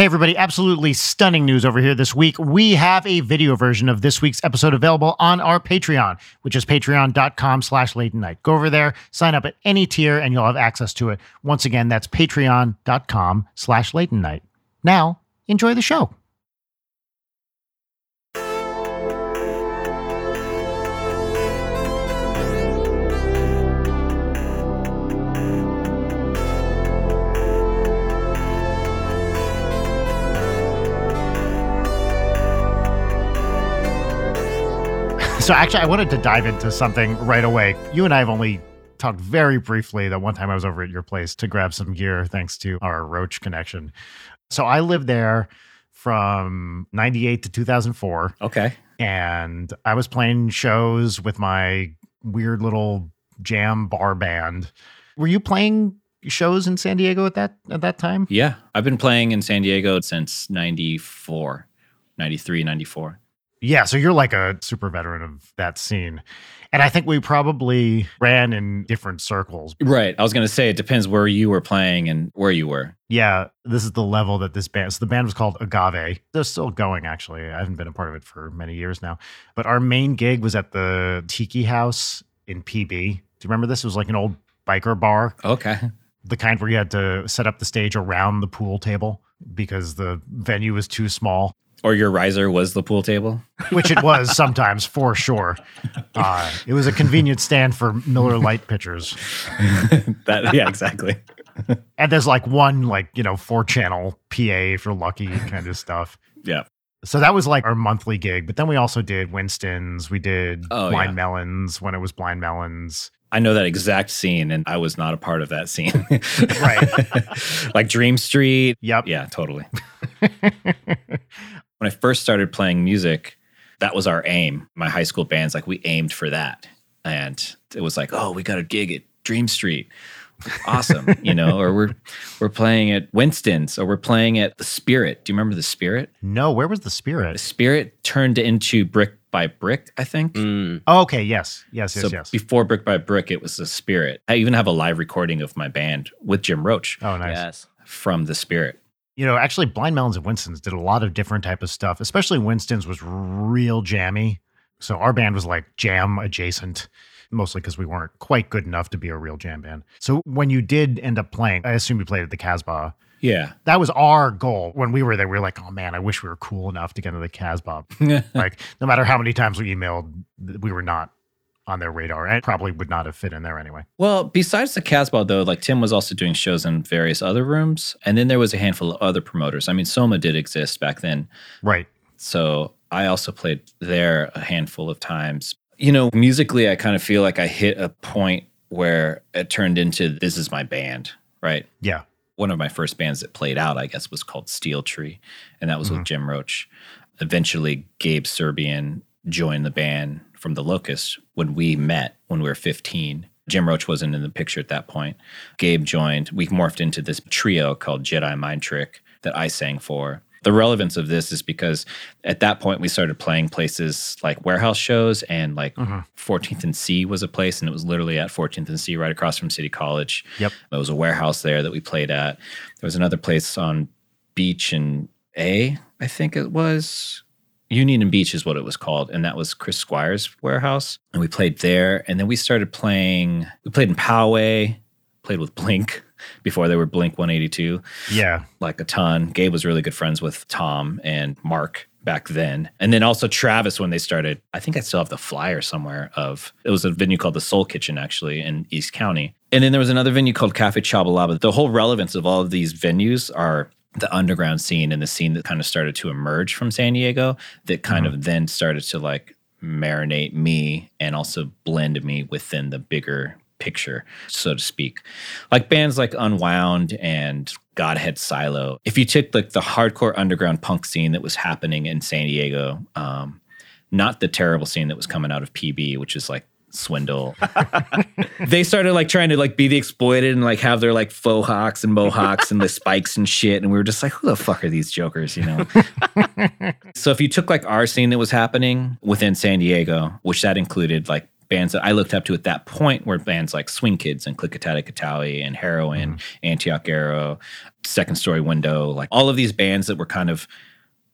Hey, everybody, absolutely stunning news over here this week. We have a video version of this week's episode available on our Patreon, which is patreon.com slash late night. Go over there, sign up at any tier, and you'll have access to it. Once again, that's patreon.com slash late night. Now, enjoy the show. So actually, I wanted to dive into something right away. You and I have only talked very briefly that one time I was over at your place to grab some gear, thanks to our Roach connection. So I lived there from 98 to 2004. Okay. And I was playing shows with my weird little jam bar band. Were you playing shows in San Diego at that at that time? Yeah. I've been playing in San Diego since 94, 93, 94. Yeah, so you're like a super veteran of that scene. And I think we probably ran in different circles. Right. I was going to say it depends where you were playing and where you were. Yeah, this is the level that this band. So the band was called Agave. They're still going actually. I haven't been a part of it for many years now. But our main gig was at the Tiki House in PB. Do you remember this? It was like an old biker bar. Okay. The kind where you had to set up the stage around the pool table because the venue was too small or your riser was the pool table, which it was sometimes for sure. Uh, it was a convenient stand for Miller Lite pitchers. that yeah, exactly. and there's like one like you know four channel PA if you're lucky kind of stuff. Yeah. So that was like our monthly gig, but then we also did Winston's. We did Oh, Blind yeah. Melons when it was Blind Melons. I know that exact scene, and I was not a part of that scene. Right. like Dream Street. Yep. Yeah, totally. when I first started playing music, that was our aim. My high school bands, like we aimed for that. And it was like, oh, we got a gig at Dream Street. Awesome, you know, or we're we're playing at Winston's or we're playing at the Spirit. Do you remember the Spirit? No, where was the Spirit? The spirit? Spirit turned into Brick by Brick, I think. Mm. Oh, okay, yes, yes, yes, so yes. before Brick by Brick, it was the Spirit. I even have a live recording of my band with Jim Roach oh, nice. Yes. from the Spirit. You know, actually, Blind Melons and Winston's did a lot of different type of stuff. Especially Winston's was real jammy. So our band was like jam adjacent, mostly because we weren't quite good enough to be a real jam band. So when you did end up playing, I assume you played at the Casbah. Yeah. That was our goal when we were there. We were like, oh man, I wish we were cool enough to get into the Casbah. like, no matter how many times we emailed, we were not on their radar and probably would not have fit in there anyway. Well, besides the Casbah, though, like Tim was also doing shows in various other rooms. And then there was a handful of other promoters. I mean, Soma did exist back then. Right. So I also played there a handful of times. You know, musically, I kind of feel like I hit a point where it turned into this is my band, right? Yeah. One of my first bands that played out, I guess, was called Steel Tree. And that was with mm-hmm. Jim Roach. Eventually, Gabe Serbian joined the band from The Locust when we met when we were 15. Jim Roach wasn't in the picture at that point. Gabe joined. We morphed into this trio called Jedi Mind Trick that I sang for. The relevance of this is because at that point we started playing places like warehouse shows and like mm-hmm. 14th and C was a place and it was literally at 14th and C right across from City College. Yep. There was a warehouse there that we played at. There was another place on Beach and A, I think it was. Union and Beach is what it was called. And that was Chris Squire's warehouse. And we played there. And then we started playing, we played in Poway, played with Blink before they were Blink 182 Yeah. like a ton. Gabe was really good friends with Tom and Mark back then. And then also Travis when they started. I think I still have the flyer somewhere of it was a venue called the Soul Kitchen actually in East County. And then there was another venue called Cafe Chabalaba. The whole relevance of all of these venues are the underground scene and the scene that kind of started to emerge from San Diego that kind of then started to like marinate me and also blend me within the bigger picture, so to speak. Like bands like Unwound and Godhead Silo. If you took like the hardcore underground punk scene that was happening in San Diego, um, not the terrible scene that was coming out of PB, which is like swindle. they started like trying to like be the exploited and like have their like faux hawks and mohawks and the spikes and shit. And we were just like, who the fuck are these jokers, you know? so if you took like our scene that was happening within San Diego, which that included like bands that I looked up to at that point were bands like Swing Kids and Clikatat Ikatowi and Heroin, mm-hmm. Antioch Arrow, Second Story Window, like all of these bands that were kind of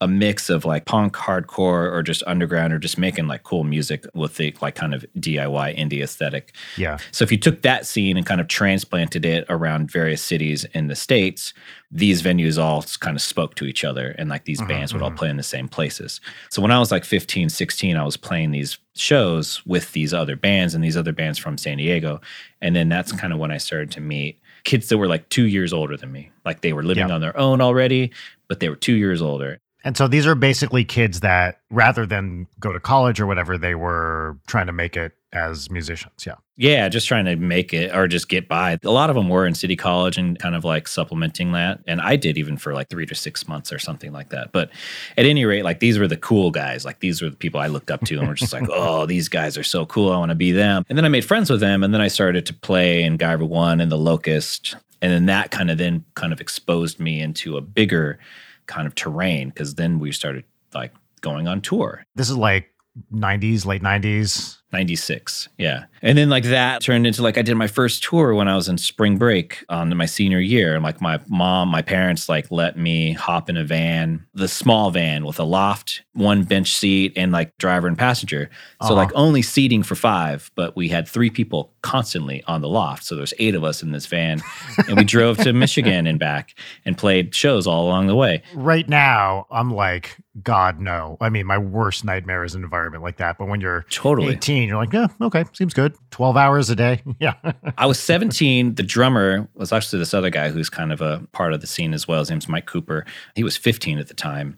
a mix of like punk, hardcore, or just underground, or just making like cool music with the like kind of DIY indie aesthetic. Yeah. So if you took that scene and kind of transplanted it around various cities in the states, these venues all kind of spoke to each other and like these uh-huh, bands would all uh-huh. play in the same places. So when I was like 15, 16, I was playing these shows with these other bands and these other bands from San Diego. And then that's mm-hmm. kind of when I started to meet kids that were like 2 years older than me. Like they were living Yeah. on their own already, but they were 2 years older. And so these are basically kids that rather than go to college or whatever, they were trying to make it as musicians. Yeah. Yeah, just trying to make it or just get by. A lot of them were in city college and kind of like supplementing that. And I did even for like three to six months or something like that. But at any rate, like these were the cool guys. Like these were the people I looked up to and were just like, oh, these guys are so cool. I want to be them. And then I made friends with them. And then I started to play in Guyver One and The Locust. And then that kind of then kind of exposed me into a bigger kind of terrain because then we started like going on tour. This is like 90s, late 90s. 96 yeah and then like that turned into like i did my first tour when i was in spring break on my senior year and like my mom my parents like let me hop in a van the small van with a loft one bench seat and like driver and passenger so Uh-huh. like only seating for five but we had three people constantly on the loft so there's eight of us in this van and we drove to michigan and back and played shows all along the way Right now, I'm like, God, no. I mean, my worst nightmare is an environment like that. But when you're totally 18, you're like, yeah, okay, seems good. 12 hours a day. Yeah. I was 17. The drummer was actually this other guy who's kind of a part of the scene as well. His name's Mike Cooper. He was 15 at the time,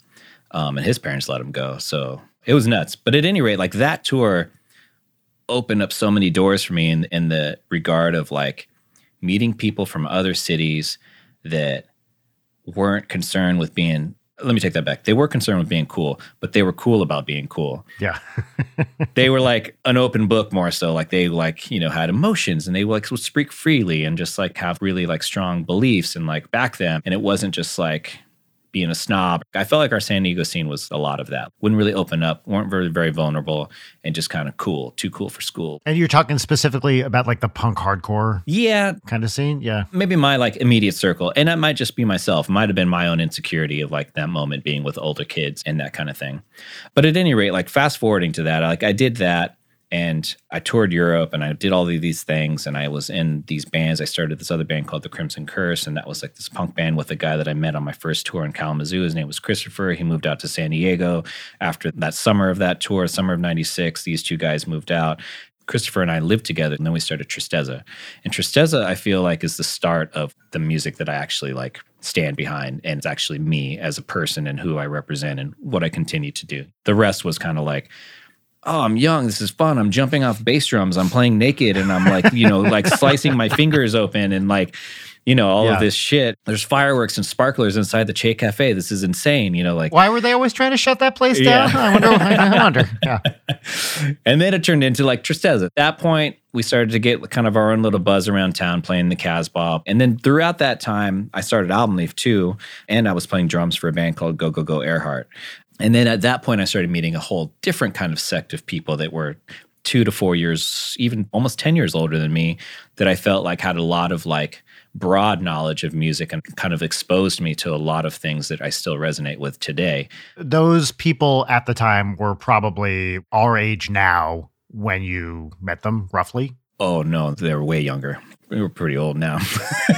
um, and his parents let him go. So it was nuts. But at any rate, like that tour opened up so many doors for me in, in the regard of like meeting people from other cities that weren't concerned with being. Let me take that back. They were concerned with being cool, but they were cool about being cool yeah. they were like an open book more so like they like you know had emotions and they like would speak freely and just like have really like strong beliefs and like back them and it wasn't just like being a snob. I felt like our san diego scene was a lot of that. Wouldn't really open up weren't very very vulnerable and just kind of cool too cool for school. And you're talking specifically about like the punk hardcore yeah. kind of scene. Yeah. maybe my like immediate circle and that might just be myself. Might have been my own insecurity of like that moment being with older kids and that kind of thing. But at any rate like fast forwarding to that like i did that and i toured europe and i did all of these things and i was in these bands. I started this other band called the crimson curse and that was like this punk band with a guy that i met on my first tour in kalamazoo. His name was christopher. He moved out to san diego after that summer of that tour summer of 96 these two guys moved out. Christopher and I lived together, and then we started Tristeza. And Tristeza, I feel like, is the start of the music that I actually like stand behind, and it's actually me as a person and who I represent and what I continue to do. The rest was kind of like, oh, I'm young, this is fun. I'm jumping off bass drums, I'm playing naked, and I'm like, you know, like slicing my fingers open and like. You know, all Yeah. of this shit. There's fireworks and sparklers inside the Che Cafe. This is insane. You know, like Why were they always trying to shut that place Yeah. down? I wonder. I wonder. Yeah. and then it turned into like Tristeza. At that point, we started to get kind of our own little buzz around town playing the Casbah. And then throughout that time, I started Album Leaf too. And I was playing drums for a band called Go Go Go Airheart. And then at that point, I started meeting a whole different kind of sect of people that were two to four years, even almost 10 years older than me, that I felt like had a lot of like broad knowledge of music and kind of exposed me to a lot of things that I still resonate with today. Those people at the time were probably our age now when you met them, roughly. Oh no, they're way younger. We were pretty old now,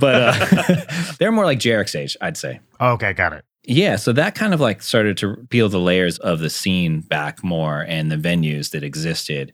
but uh, they're more like Jarek's age, I'd say. Okay, got it. Yeah, so that kind of like started to peel the layers of the scene back more and the venues that existed.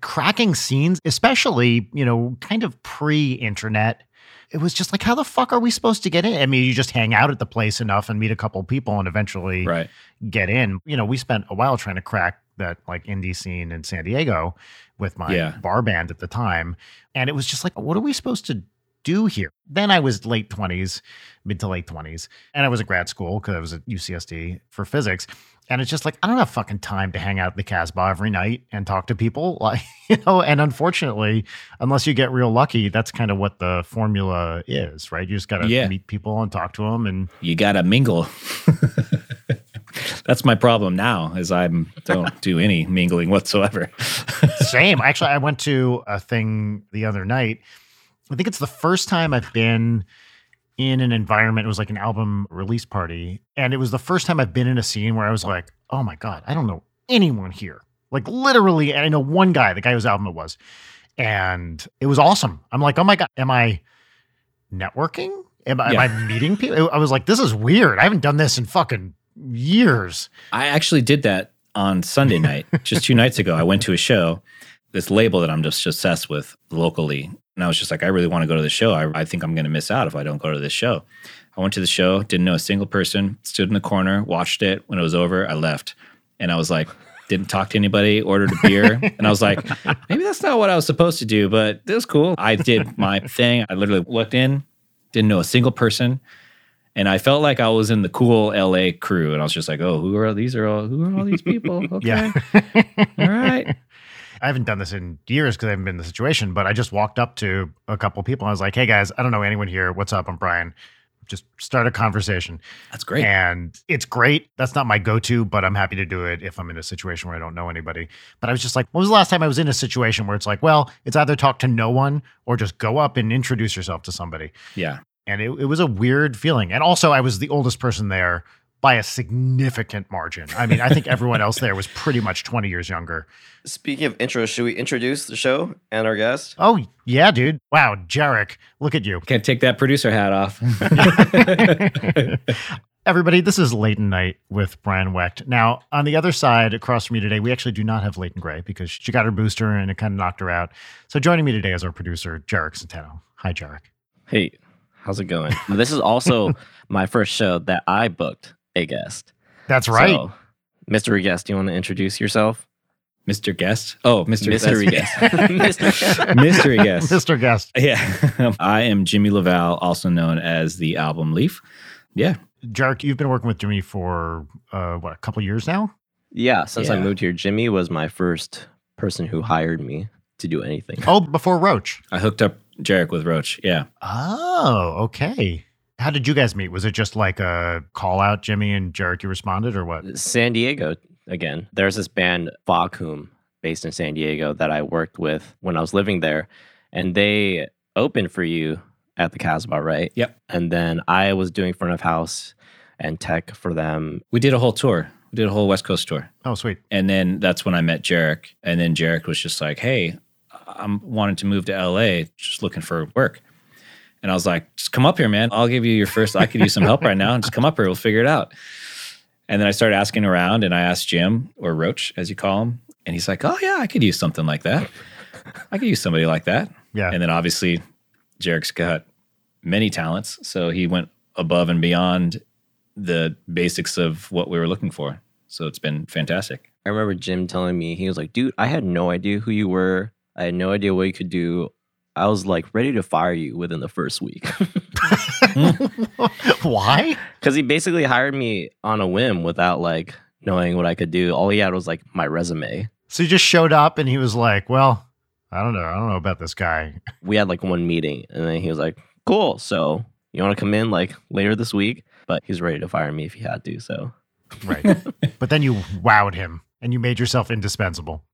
Cracking scenes, especially, you know, kind of pre internet. It was just like, how the fuck are we supposed to get in? I mean, you just hang out at the place enough and meet a couple people and eventually Right. get in. You know, we spent a while trying to crack that like indie scene in San Diego with my Yeah. bar band at the time. And it was just like, what are we supposed to do here? Then I was late 20s, mid to late 20s, and I was at grad school because I was at UCSD for physics. And it's just like, I don't have fucking time to hang out at the Casbah every night and talk to people. Like, you know, and unfortunately, unless you get real lucky, that's kind of what the formula is, right? You just got to Yeah. meet people and talk to them. And You got to mingle. That's my problem now is I don't do any mingling whatsoever. Same. Actually, I went to a thing the other night. I think it's the first time I've been in an environment. It was like an album release party. And it was the first time I've been in a scene where I was like, oh my God, I don't know anyone here. Like literally, and I know one guy, the guy whose album it was. And it was awesome. I'm like, oh my God, am I networking? Am, I- am I meeting people? I was like, this is weird. I haven't done this in fucking years. I actually did that on Sunday night, just two nights ago. I went to a show, this label that I'm just obsessed with locally. And I was just like, I really want to go to the show. I, I think I'm going to miss out if I don't go to this show. I went to the show, didn't know a single person, stood in the corner, watched it. When it was over, I left. And I was like, didn't talk to anybody, ordered a beer. and I was like, maybe that's not what I was supposed to do, but it was cool. I did my thing. I literally looked in, didn't know a single person. And I felt like I was in the cool LA crew. And I was just like, oh, who are these are all who are all these people? Okay. All right. I haven't done this in years because I haven't been in the situation, but I just walked up to a couple of people. And I was like, hey guys, I don't know anyone here. What's up? I'm Brian. Just start a conversation. That's great. And it's great. That's not my go to, but I'm happy to do it if I'm in a situation where I don't know anybody. But I was just like, when was the last time I was in a situation where it's like, well, it's either talk to no one or just go up and introduce yourself to somebody. Yeah. And it, it was a weird feeling. And also, I was the oldest person there by a significant margin. I mean, I think everyone else there was pretty much 20 years younger. Speaking of intro, should we introduce the show and our guest? Oh, yeah, dude. Wow, Jarek, look at you. Can't take that producer hat off. Everybody, this is Leighton Night with Brian Wecht. Now, on the other side, across from me today, we actually do not have Leighton Gray because she got her booster and it kind of knocked her out. So joining me today is our producer, Jarek Centeno. Hi, Jarek. Hey, how's it going? this is also my first show that I booked a guest. That's right. So, mystery guest, do you want to introduce yourself? Mr. Guest. Oh, Mr. Mystery guest. Mystery- Mystery guest. Mr. Guest. Yeah. I am Jimmy LaValle, also known as the album Leaf. Yeah. Jarek, you've been working with Jimmy for, uh, what, a couple years now? yeah, since I moved here, Jimmy was my first person who hired me to do anything. Oh, before Roach. I hooked up Jarek with Roach. Yeah. Oh, okay. How did you guys meet? Was it just like a call out, Jimmy and Jarek, you responded, or what? Uh, San Diego again. There's this band Vacuum based in San Diego that I worked with when I was living there, and they opened for you at the Casbah, right? Yep. And then I was doing front of house and tech for them. We did a whole tour. We did a whole West Coast tour. Oh, sweet. And then that's when I met Jarek. And then Jarek was just like, hey, I'm wanting to move to LA, just looking for work. And I was like, just come up here, man. I'll give you your first, I could use some help right now. Just come up here. We'll figure it out. And then I started asking around and I asked Jim or Roach, as you call him. And he's like, oh, yeah, I could use something like that. I could use somebody like that. Yeah. And then obviously, Jarek's got many talents. So he went above and beyond the basics of what we were looking for. So it's been fantastic. I remember Jim telling me, he was like, dude, I had no idea who you were. I had no idea what you could do. I was like ready to fire you within the first week. Why? Because he basically hired me on a whim without like knowing what I could do. All he had was like my resume. So he just showed up and he was like, well, I don't know. I don't know about this guy. We had like one meeting and then he was like, cool. So you want to come in like later this week? But he's ready to fire me if he had to. So Right. but then you wowed him and you made yourself indispensable.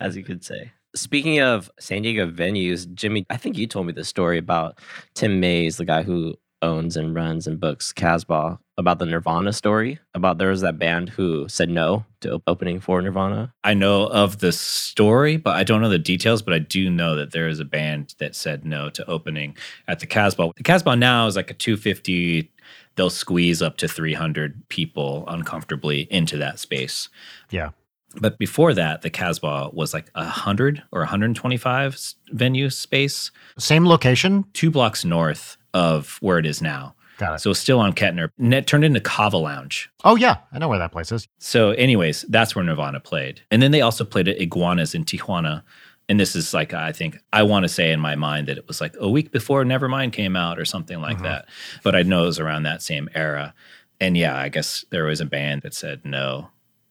as you could say. Speaking of San Diego venues, Jimmy, I think you told me the story about Tim Mays, the guy who owns and runs and books Casbah, about the Nirvana story. About there was that band who said no to opening for Nirvana. I know of the story, but I don't know the details. But I do know that there is a band that said no to opening at the Casbah. The Casbah now is like a 250. They'll squeeze up to 300 people uncomfortably into that space. Yeah. But before that, the Casbah was like 100 or 125 venue space, Same location. two blocks north of where it is now. Got it. So still on Kettner. And it turned into Kava Lounge. Oh, yeah. I know where that place is. So, anyways, that's where Nirvana played. And then they also played at Iguanas in Tijuana. And this is like, I think, I want to say in my mind that it was like a week before Nevermind came out or something like Mhm. that. But I know it was around that same era. And yeah, I guess there was a band that said no,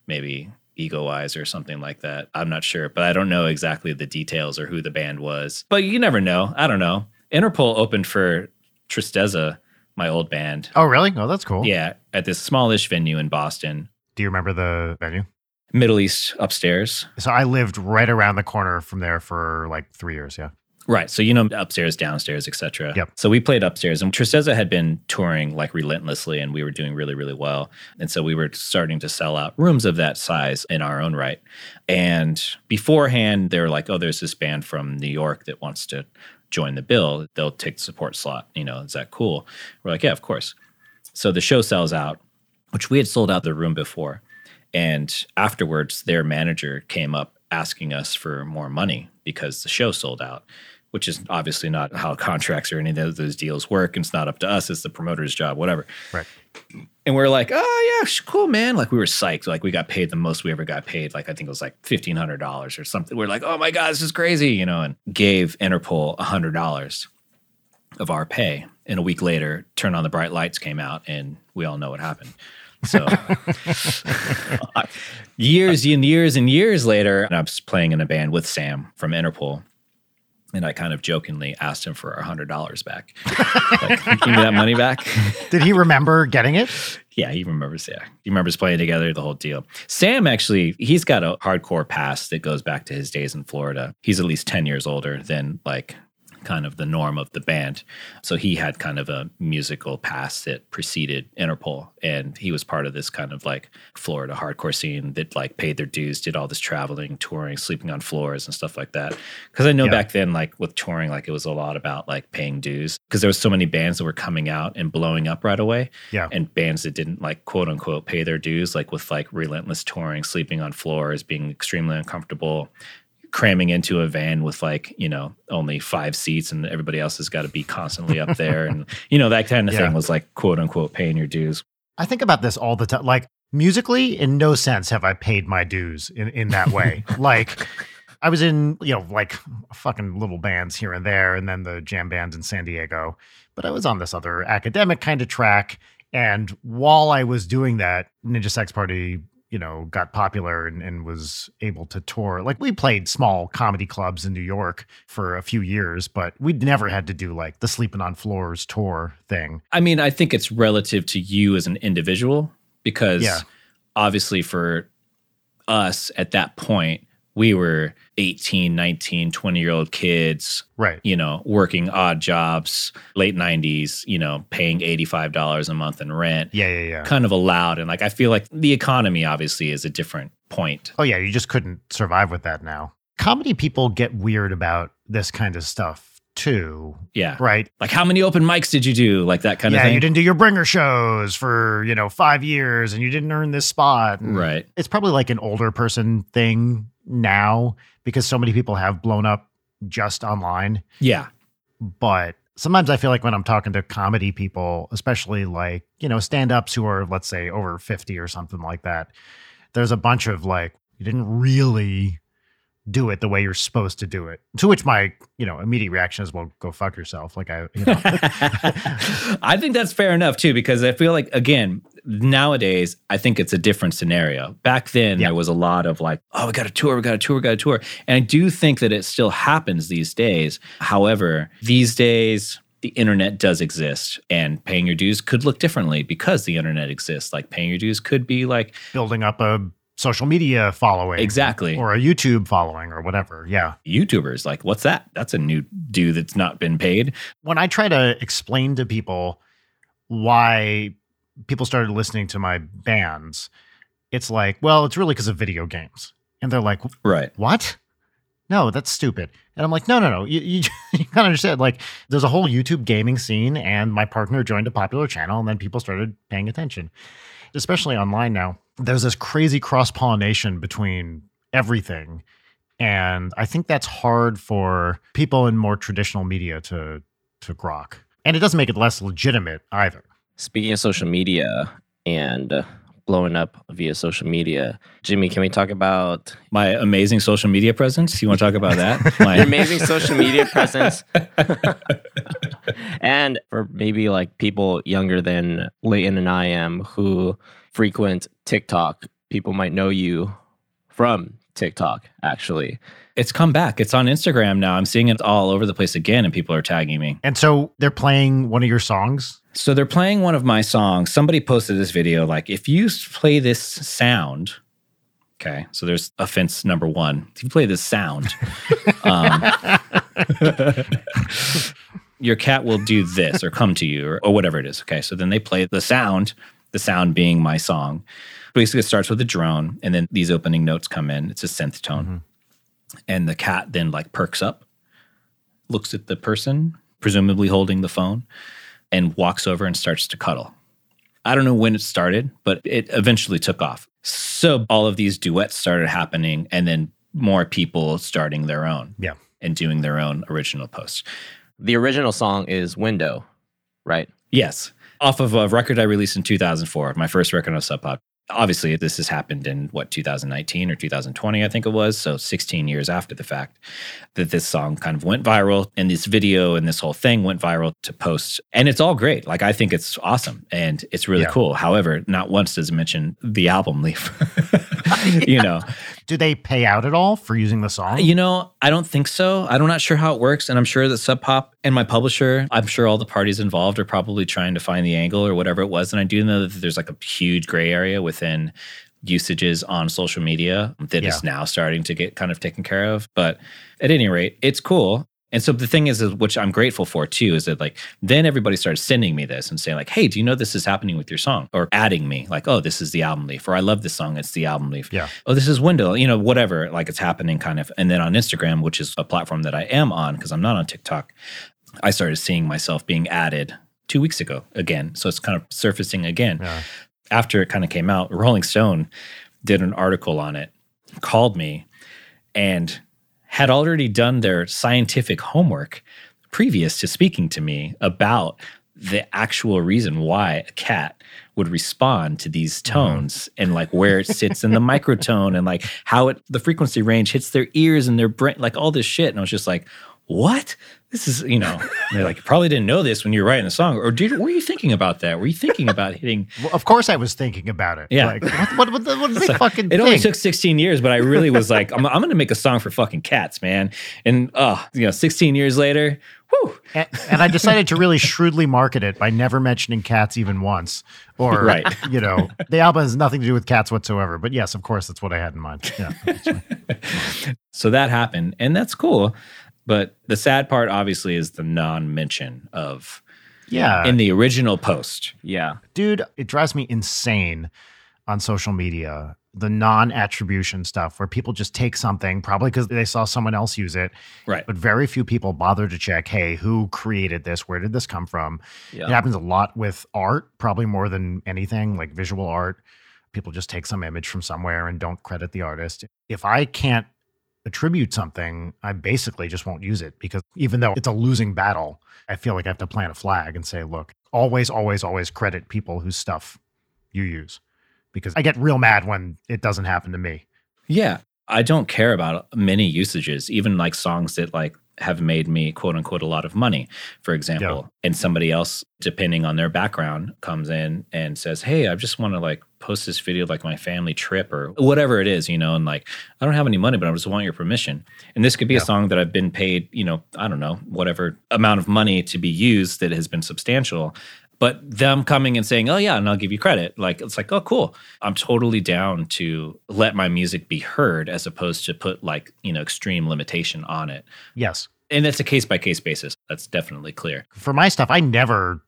maybe Ego Eyes or something like that. I'm not sure, but I don't know exactly the details or who the band was. But you never know. I don't know. Interpol opened for Tristeza my old band. Oh, really? Oh, that's cool. Yeah, at this smallish venue in Boston, Do you remember the venue? Middle East upstairs. So I lived right around the corner from there for like three years. Yeah. Right. So you know upstairs, downstairs, etc. Yep. So we played upstairs and Tristeza had been touring like relentlessly and we were doing really, really well. And so we were starting to sell out rooms of that size in our own right. And beforehand, they were like, oh, there's this band from New York that wants to join the bill. They'll take the support slot. You know, is that cool? We're like, yeah, of course. So the show sells out, which we had sold out the room before. And afterwards, their manager came up asking us for more money because the show sold out, which is obviously not how contracts or any of those deals work. And it's not up to us, it's the promoter's job, whatever. Right. And we're like, oh, yeah, cool, man. Like, we were psyched. Like, we got paid the most we ever got paid. Like, I think it was like $1,500 or something. We're like, oh my God, this is crazy, you know, and gave Interpol $100 of our pay. And a week later, Turn on the Bright Lights came out, and we all know what happened. So, years and years and years later, I was playing in a band with Sam from Interpol. And I kind of jokingly asked him for hundred dollars back. like, give me that money back. Did he remember getting it? Yeah, he remembers. Yeah, he remembers playing together, the whole deal. Sam actually, he's got a hardcore past that goes back to his days in Florida. He's at least ten years older than like kind of the norm of the band. So he had kind of a musical past that preceded Interpol, and he was part of this kind of like Florida hardcore scene that like paid their dues, did all this traveling, touring, sleeping on floors and stuff like that. Because I know Yeah. back then, like with touring, like it was a lot about like paying dues because there was so many bands that were coming out and blowing up right away Yeah. and bands that didn't like quote unquote pay their dues, like with like relentless touring, sleeping on floors, being extremely uncomfortable, cramming into a van with like, you know, only five seats and everybody else has got to be constantly up there. And, you know, that kind of Yeah. thing was like quote unquote paying your dues. I think about this all the time. Like musically, in no sense have I paid my dues in, in that way. like I was in, you know, like fucking little bands here and there, and then the jam bands in San Diego. But I was on this other academic kind of track. And while I was doing that, Ninja Sex Party, you know, got popular and, and was able to tour. Like we played small comedy clubs in New York for a few years, but we'd never had to do like the sleeping on floors tour thing. I mean, I think it's relative to you as an individual because Yeah. obviously for us at that point, we were 18, 19, 20 year old kids Right. you know, working odd jobs, late 90s, you know, paying $85 a month in rent, Yeah, yeah, yeah. kind of allowed. And like, I feel like the economy obviously is a different point. Oh yeah, you just couldn't survive with that now. Comedy people get weird about this kind of stuff too, Yeah. right? Like, how many open mics did you do? Like that kind yeah, of thing. you didn't do your bringer shows for, you know, 5 years and you didn't earn this spot. And Right. It's probably like an older person thing now because so many people have blown up just online, Yeah. but sometimes I feel like when I'm talking to comedy people, especially like, you know, stand-ups who are let's say over 50 or something like that, there's a bunch of like you didn't really do it the way you're supposed to do it. To which my, you know, immediate reaction is, well, go fuck yourself. Like I, you know, I think that's fair enough too, because I feel like again nowadays I think it's a different scenario. Back then Yeah. there was a lot of like, oh, we got a tour, we got a tour, we got a tour, and I do think that it still happens these days. However, these days the internet does exist and paying your dues could look differently because the internet exists like paying your dues could be like building up a social media following. Exactly. Or a YouTube following or whatever. Yeah. youtubers like what's that that's a new due that's not been paid when I try to explain to people why people started listening to my bands, it's like, well, it's really because of video games. And they're like, right what? No, that's stupid. And I'm like, no, no, no. You, you, you gotta understand. Like, there's a whole YouTube gaming scene, and my partner joined a popular channel, and then people started paying attention, especially online now. There's this crazy cross pollination between everything. And I think that's hard for people in more traditional media to to grok. And it doesn't make it less legitimate either. Speaking of social media and blowing up via social media, Jimmy, can we talk about my amazing social media presence you want to talk about that my amazing social media presence? and for maybe like people younger than Leighton and I am who frequent TikTok, people might know you from TikTok, actually. It's come back. It's on Instagram now. I'm seeing it all over the place again, and people are tagging me. And so they're playing one of your songs. So they're playing one of my songs. Somebody posted this video like, if you play this sound, okay, so there's offense number one. If you play this sound, um, your cat will do this or come to you or, or whatever it is. Okay, so then they play the sound, the sound being my song. Basically, it starts with a drone, and then these opening notes come in. It's a synth tone, and the cat then like perks up, looks at the person, presumably holding the phone, and walks over and starts to cuddle. I don't know when it started, but it eventually took off. So all of these duets started happening, and then more people starting their own Yeah. and doing their own original posts. The original song is Window, right? Yes, off of a record I released in 2004, my first record on Sub Pop. Obviously, this has happened in what 2019 or 2020, I think it was. So 16 years after the fact that this song kind of went viral, and this video and this whole thing went viral to post, and it's all great. Like I think it's awesome and it's really Yeah. cool. However, not once does it mention the album leaf. you know, Do they pay out at all for using the song? you know, I don't think so. I'm not sure how it works. And I'm sure that Sub Pop and my publisher, I'm sure all the parties involved are probably trying to find the angle or whatever it was. And I do know that there's like a huge gray area within usages on social media that is Yeah. now starting to get kind of taken care of. But at any rate, it's cool. And so the thing is, is, which I'm grateful for too, is that like then everybody started sending me this and saying like, "Hey, do you know this is happening with your song?" Or adding me like, "Oh, this is the album leaf," or "I love this song, it's the album leaf." Yeah. oh, this is window, you know, whatever, like it's happening kind of. And then on Instagram, which is a platform that I am on because I'm not on TikTok, I started seeing myself being added two weeks ago again. So it's kind of surfacing again. Yeah. After it kind of came out, Rolling Stone did an article on it, called me, and had already done their scientific homework previous to speaking to me about the actual reason why a cat would respond to these uh-huh. tones and like where it sits in the microtone and like how it the frequency range hits their ears and their brain like all this shit. And I was just like what this is you know they're like you probably didn't know this when you were writing the song or did were you thinking about that were you thinking about hitting Well, of course, I was thinking about it. Yeah. Like, what, what, what, what did they fucking it only took 16 years, but I really was like, I'm, I'm going to make a song for fucking cats, man. And, oh, you know, 16 years later, whew. and, and I decided to really shrewdly market it by never mentioning cats even once. Or, Right. you know, the album has nothing to do with cats whatsoever. But yes, of course, that's what I had in mind. Yeah. So that happened, and that's cool. But the sad part, obviously, is the non mention of Yeah. in the original post. Yeah. dude, it drives me insane on social media. The non attribution stuff where people just take something, probably because they saw someone else use it, Right. but very few people bother to check, hey, who created this? Where did this come from? It happens a lot with art, probably more than anything, like visual art. People just take some image from somewhere and don't credit the artist. If I can't attribute something, I basically just won't use it because even though it's a losing battle, I feel like I have to plant a flag and say, look, always, always, always credit people whose stuff you use because I get real mad when it doesn't happen to me. Yeah. I don't care about many usages, even like songs that like have made me quote unquote a lot of money, for example. And somebody else, depending on their background, comes in and says, Hey, I just want to like post this video like my family trip or whatever it is, you know, and like I don't have any money, but I just want your permission. And this could be Yeah. a song that I've been paid, you know, I don't know, whatever amount of money to be used that has been substantial. But them coming and saying, "Oh yeah," and I'll give you credit. Like it's like, "Oh cool." I'm totally down to let my music be heard as opposed to put like, you know, extreme limitation on it. Yes. And that's a case by case basis. That's definitely clear. For my stuff, I never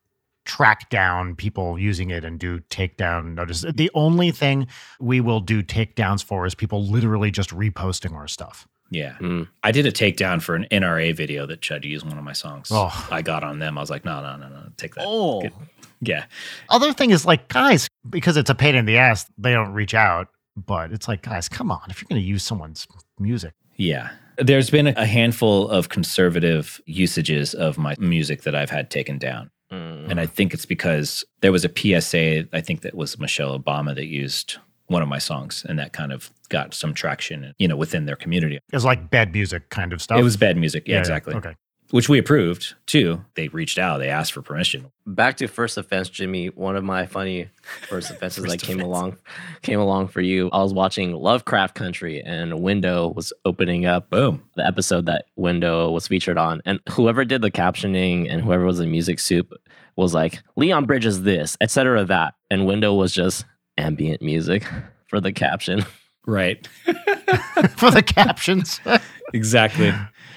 track down people using it and do takedown notice. The only thing we will do takedowns for is people literally just reposting our stuff. Yeah. Mm. I did a takedown for an NRA video that tried to use one of my songs. Oh. I got on them. I was like, no, no, no, no, take that. Oh. Get- yeah. Other thing is like, guys, because it's a pain in the ass, they don't reach out. But it's like, guys, come on. If you're going to use someone's music, Yeah. There's been a handful of conservative usages of my music that I've had taken down. Mm. And I think it's because there was a PSA, I think that was Michelle Obama that used one of my songs and that kind of got some traction, you know, within their community. It was like bad music kind of stuff. It was bad music. Yeah, Yeah, yeah. exactly. Okay. Which we approved too. They reached out, they asked for permission. Back to first offense, Jimmy. One of my funny first offenses First that came offense. along came along for you. I was watching Lovecraft Country and Window was opening up Boom. the episode that Window was featured on. And whoever did the captioning and whoever was the music soup was like, Leon Bridges this, etc. that. And Window was just ambient music for the caption. Right. for the captions. Exactly.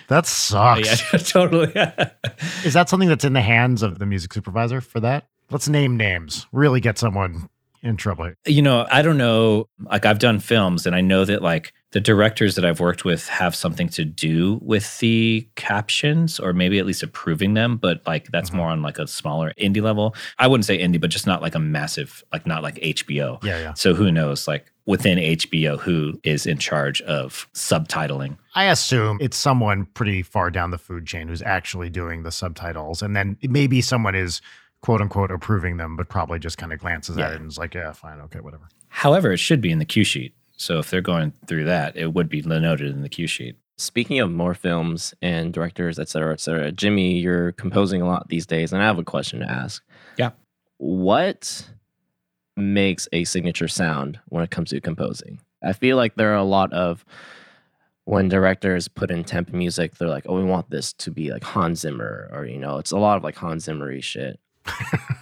That sucks. yeah, totally. Is that something that's in the hands of the music supervisor for that? Let's name names. Really get someone in trouble. you know, I don't know. Like I've done films and I know that like the directors that I've worked with have something to do with the captions or maybe at least approving them, but like that's Mhm. more on like a smaller indie level. I wouldn't say indie, but just not like a massive, like not like HBO. Yeah, yeah. So who knows, like within HBO, who is in charge of subtitling? I assume it's someone pretty far down the food chain who's actually doing the subtitles. And then maybe someone is quote unquote approving them, but probably just kind of glances at it and is like, yeah, fine, okay, whatever. However, it should be in the cue sheet. So if they're going through that, it would be noted in the cue sheet. Speaking of more films and directors, et cetera, et cetera, Jimmy, you're composing a lot these days, and I have a question to ask. Yeah. What makes a signature sound when it comes to composing? I feel like there are a lot of when directors put in temp music, they're like, "Oh, we want this to be like Hans Zimmer," or you know, it's a lot of like Hans Zimmery shit.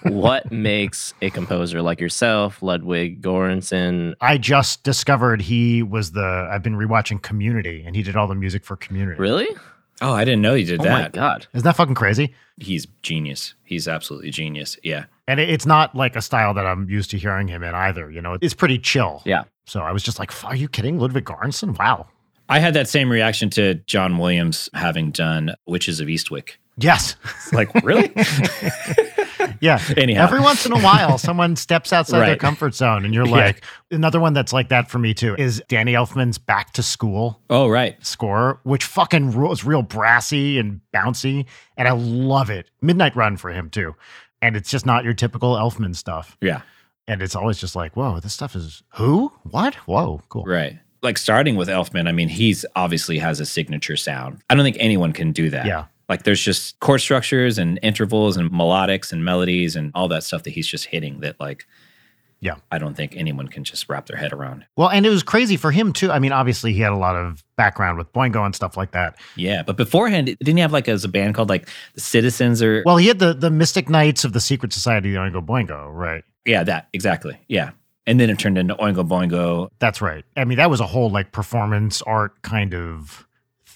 What makes a composer like yourself, Ludwig Göransson? I just discovered he was the, I've been rewatching Community and he did all the music for Community. Really? Oh, I didn't know he did Oh my that. god! Isn't that fucking crazy? He's genius. He's absolutely genius. Yeah. And it- it's not like a style that I'm used to hearing him in either. You know, it's pretty chill. Yeah. So I was just like, are you kidding? Ludwig Göransson? Wow. I had that same reaction to John Williams having done Witches of Eastwick. Yes. Like, really? Yeah. Anyhow. Every once in a while, someone steps outside their comfort zone, and you're Yeah. like, another one that's like that for me too is Danny Elfman's Back to School oh, right. score, which fucking rules, real brassy and bouncy, and I love it. Midnight Run for him too, and it's just not your typical Elfman stuff, Yeah. and it's always just like, whoa, this stuff is who, what, whoa, cool. Right. Like starting with Elfman, I mean, he's obviously has a signature sound. I don't think anyone can do that. Yeah. Like there's just chord structures and intervals and melodics and melodies and all that stuff that he's just hitting that like Yeah. I don't think anyone can just wrap their head around. Well, and it was crazy for him too. I mean, obviously he had a lot of background with Boingo and stuff like that. Yeah, but beforehand, didn't he have like as a band called like the Citizens or Well, he had the the Mystic Knights of the Secret Society of Oingo Boingo, right? yeah, that exactly. Yeah. And then it turned into Oingo Boingo. That's right. I mean, that was a whole like performance art kind of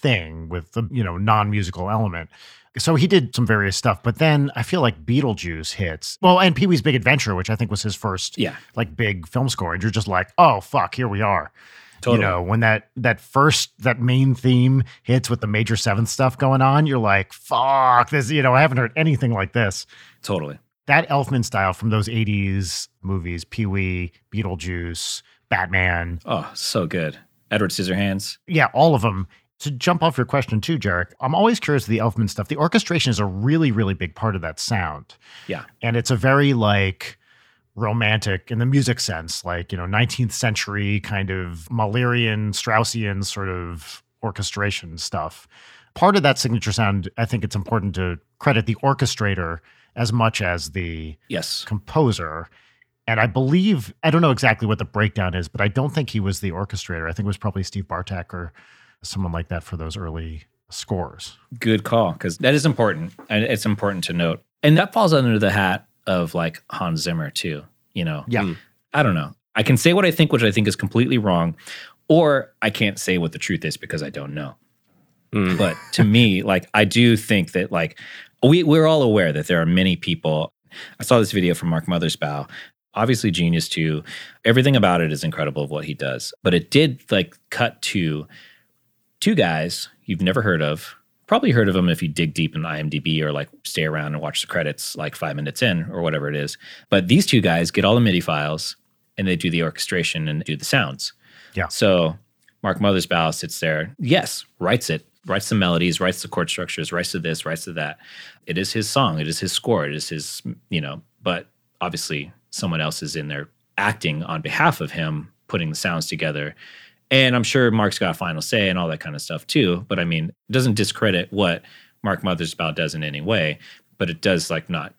thing with the, you know, non-musical element. So he did some various stuff, but then I feel like Beetlejuice hits. Well, and Pee Wee's Big Adventure, which I think was his first Yeah, like big film score, and you're just like, oh fuck, here we are. totally. You know, when that that first that main theme hits with the major seventh stuff going on, you're like, fuck this. You know, I haven't heard anything like this. totally. That Elfman style from those '80s movies, Pee Wee, Beetlejuice, Batman, Oh, so good. Edward Scissorhands. yeah, all of them. To jump off your question too, Jarek, I'm always curious of the Elfman stuff. The orchestration is a really, really big part of that sound. Yeah. And it's a very like romantic in the music sense, like, you know, 19th century kind of Mahlerian, Straussian sort of orchestration stuff. Part of that signature sound, I think it's important to credit the orchestrator as much as the Yes. composer. And I believe, I don't know exactly what the breakdown is, but I don't think he was the orchestrator. I think it was probably Steve Bartek or someone like that for those early scores. Good call because that is important, and it's important to note. And that falls under the hat of like Hans Zimmer too. You know, Yeah. Mm. I don't know. I can say what I think, which I think is completely wrong, or I can't say what the truth is because I don't know. Mm. But to me, like I do think that like we we're all aware that there are many people. I saw this video from Mark Mothersbaugh. Obviously, genius too. Everything about it is incredible of what he does. But it did like cut to two guys you've never heard of. Probably heard of them if you dig deep in IMDb or like stay around and watch the credits like five minutes in or whatever it is. But these two guys get all the MIDI files and they do the orchestration and do the sounds. Yeah. So Mark Mothersbaugh sits there, yes, writes it, writes the melodies, writes the chord structures, writes to this, writes to that. It is his song, it is his score, it is his, you know, but obviously someone else is in there acting on behalf of him, putting the sounds together. And I'm sure Mark's got a final say and all that kind of stuff too. But I mean, it doesn't discredit what Mark Mothersbaugh does in any way, but it does like not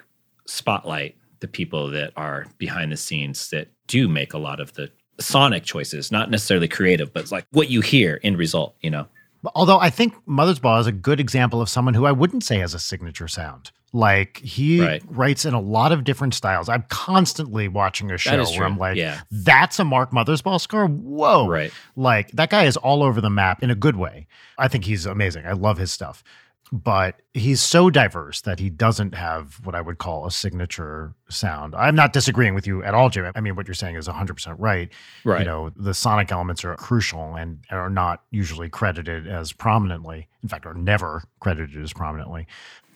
spotlight the people that are behind the scenes that do make a lot of the sonic choices, not necessarily creative, but like what you hear in result, you know? Although I think Mothersbaugh is a good example of someone who I wouldn't say has a signature sound. Like he Right. writes in a lot of different styles. I'm constantly watching a show where true. I'm like, Yeah. that's a Mark Mothersbaugh score. Whoa. Right. Like that guy is all over the map in a good way. I think he's amazing. I love his stuff. But he's so diverse that he doesn't have what I would call a signature sound. I'm not disagreeing with you at all, Jim. I mean, what you're saying is 100% right. Right. You know, the sonic elements are crucial and are not usually credited as prominently. In fact, are never credited as prominently.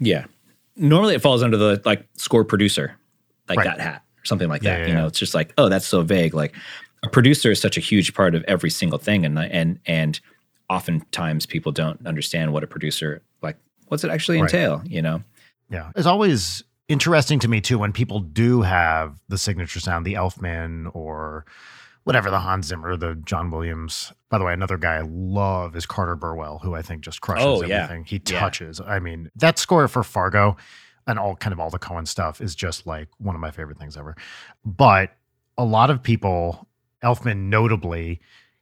Yeah. Normally it falls under the like score producer, like Right. that hat or something like Yeah, that. yeah, you yeah. know, it's just like, oh, that's so vague. Like a producer is such a huge part of every single thing. And and and oftentimes people don't understand what a producer like what's it actually Right. entail, you know? Yeah. It's always interesting to me too when people do have the signature sound, the Elfman or whatever, the Hans Zimmer, the John Williams. By the way, another guy I love is Carter Burwell, who I think just crushes Oh, yeah. everything he Yeah. touches. I mean, that score for Fargo and all kind of all the Coen stuff is just like one of my favorite things ever. But a lot of people, Elfman notably,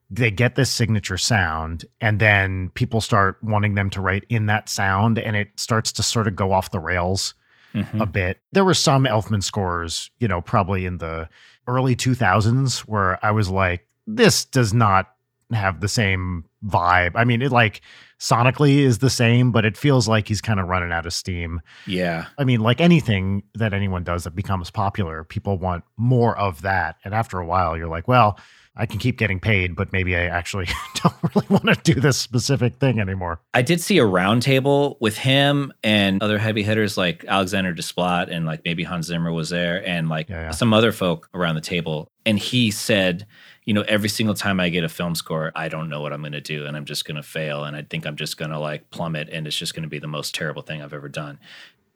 they get this signature sound and then people start wanting them to write in that sound and it starts to sort of go off the rails Mhm. a bit. There were some Elfman scores, you know, probably in the early 2000s where I was like, this does not have the same vibe. I mean, it like sonically is the same, but it feels like he's kind of running out of steam. Yeah. I mean, like anything that anyone does that becomes popular, people want more of that. And after a while, you're like, well, I can keep getting paid, but maybe I actually don't really want to do this specific thing anymore. I did see a roundtable with him and other heavy hitters like Alexander Desplat and like maybe Hans Zimmer was there and like Yeah, yeah. some other folk around the table. And he said, you know, every single time I get a film score, I don't know what I'm going to do and I'm just going to fail. And I think I'm just going to like plummet and it's just going to be the most terrible thing I've ever done.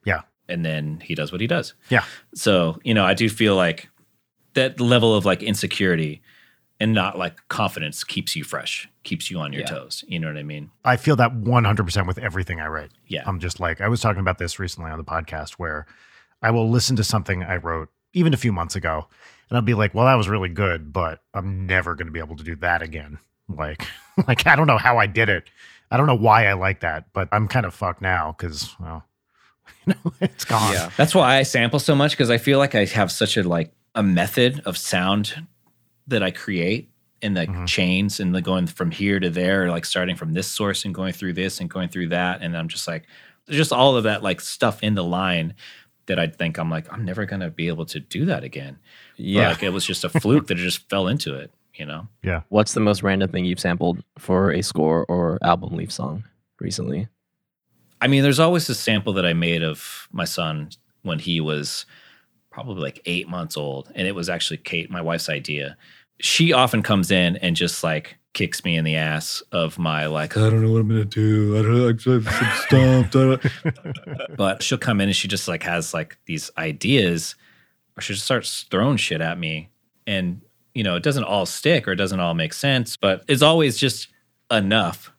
Yeah. And then he does what he does. Yeah. So, you know, I do feel like that level of like insecurity and not like confidence keeps you fresh, keeps you on your Yeah. toes. You know what I mean? I feel that 100% with everything I write. Yeah. I'm just like, I was talking about this recently on the podcast where I will listen to something I wrote even a few months ago and I'll be like, well, that was really good, but I'm never going to be able to do that again. Like, like, I don't know how I did it. I don't know why I like that, but I'm kind of fucked now because, well, you know, it's gone. Yeah. That's why I sample so much because I feel like I have such a like a method of sound that I create in the Mhm. chains and the going from here to there, like starting from this source and going through this and going through that. And I'm just like, just all of that like stuff in the line that I think I'm like, I'm never gonna be able to do that again. Yeah. Like it was just a fluke that I just fell into it, you know? Yeah. What's the most random thing you've sampled for a score or album leaf song recently? I mean, there's always a sample that I made of my son when he was probably like eight months old. And it was actually Kate, my wife's idea. She often comes in and just like kicks me in the ass of my like, I don't know what I'm gonna do. I don't know, I'm stumped. I don't-" but she'll come in and she just like has like these ideas, or she just starts throwing shit at me. And, you know, it doesn't all stick or it doesn't all make sense, but it's always just enough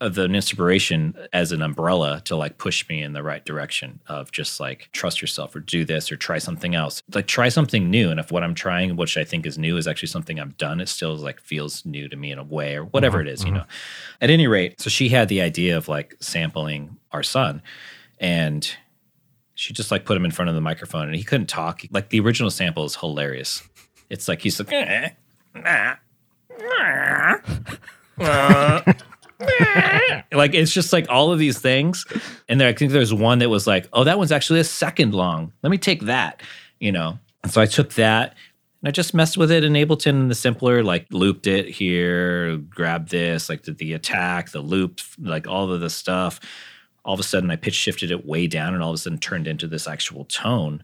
of an inspiration as an umbrella to like push me in the right direction of just like trust yourself or do this or try something else. Like try something new and if what i'm trying which i think is new is actually something i've done it still like feels new to me in a way or whatever it is, you know. At any rate so she had the idea of like sampling our son and she just like put him in front of the microphone and he couldn't talk. Like the original sample is hilarious. It's like he's like "Eh, nah, nah, uh, like it's just like all of these things. And there i think there's one that was like oh that one's actually a second long. Let me take that you know? And so i took that and i just messed with it in ableton the simpler like looped it here grabbed this like the, the attack the loop like all of the stuff. All of a sudden i pitch shifted it way down and all of a sudden turned into this actual tone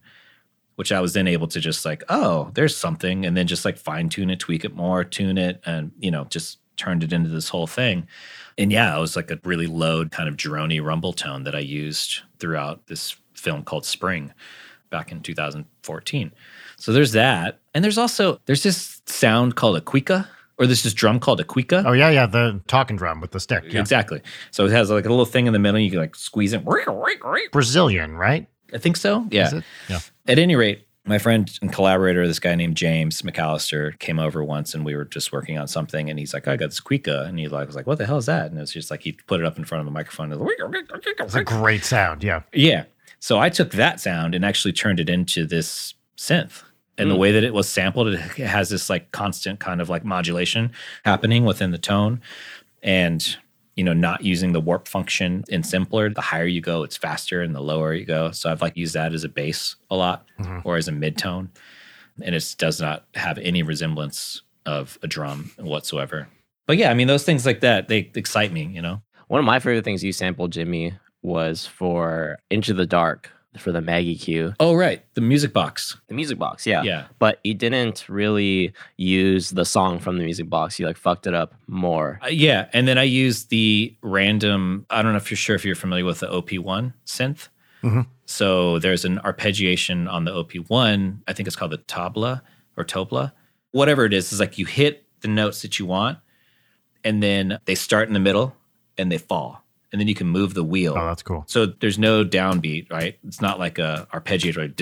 which I was then able to just like, oh, there's something, and then just like fine tune it, tweak it more, tune it, and you know, just turned it into this whole thing. And yeah, it was like a really low kind of droney rumble tone that I used throughout this film called Spring back in 2014. So there's that. And there's also there's this sound called a cuica Or there's this drum called a cuica. Oh yeah, yeah, the talking drum with the stick. Yeah. Exactly. So it has like a little thing in the middle. You can like squeeze it. Brazilian, right? I think so. Yeah. Is it? Yeah. At any rate, my friend and collaborator, this guy named James McAllister, came over once and we were just working on something. And he's like, I got this Cuica. And he like was like, What the hell is that? And it was just like he put it up in front of the microphone. And It's a great sound. Yeah. yeah. So I took that sound and actually turned it into this synth. And the Mm. way that it was sampled, it has this like constant kind of like modulation happening within the tone. And, you know, not using the warp function in simpler. The higher you go, it's faster, and the lower you go. So I've like used that as a bass a lot Mhm. or as a mid tone. And it does not have any resemblance of a drum whatsoever. But yeah, I mean, those things like that, they excite me, you know? One of my favorite things you sampled, Jimmy, was for Into the Dark for the Maggie Q. Oh, right. The music box. The music box, yeah. Yeah. But he didn't really use the song from the music box. He like fucked it up more. Uh, yeah, and then I used the random. I don't know if you're sure if you're familiar with the OP1 synth. Mhm. So there's an arpeggiation on the OP1. I think it's called the tabla or topla. Whatever it is, is like you hit the notes that you want, and then they start in the middle and they fall, and then you can move the wheel. Oh, that's cool. So there's no downbeat, right? It's not like a arpeggiator. Right?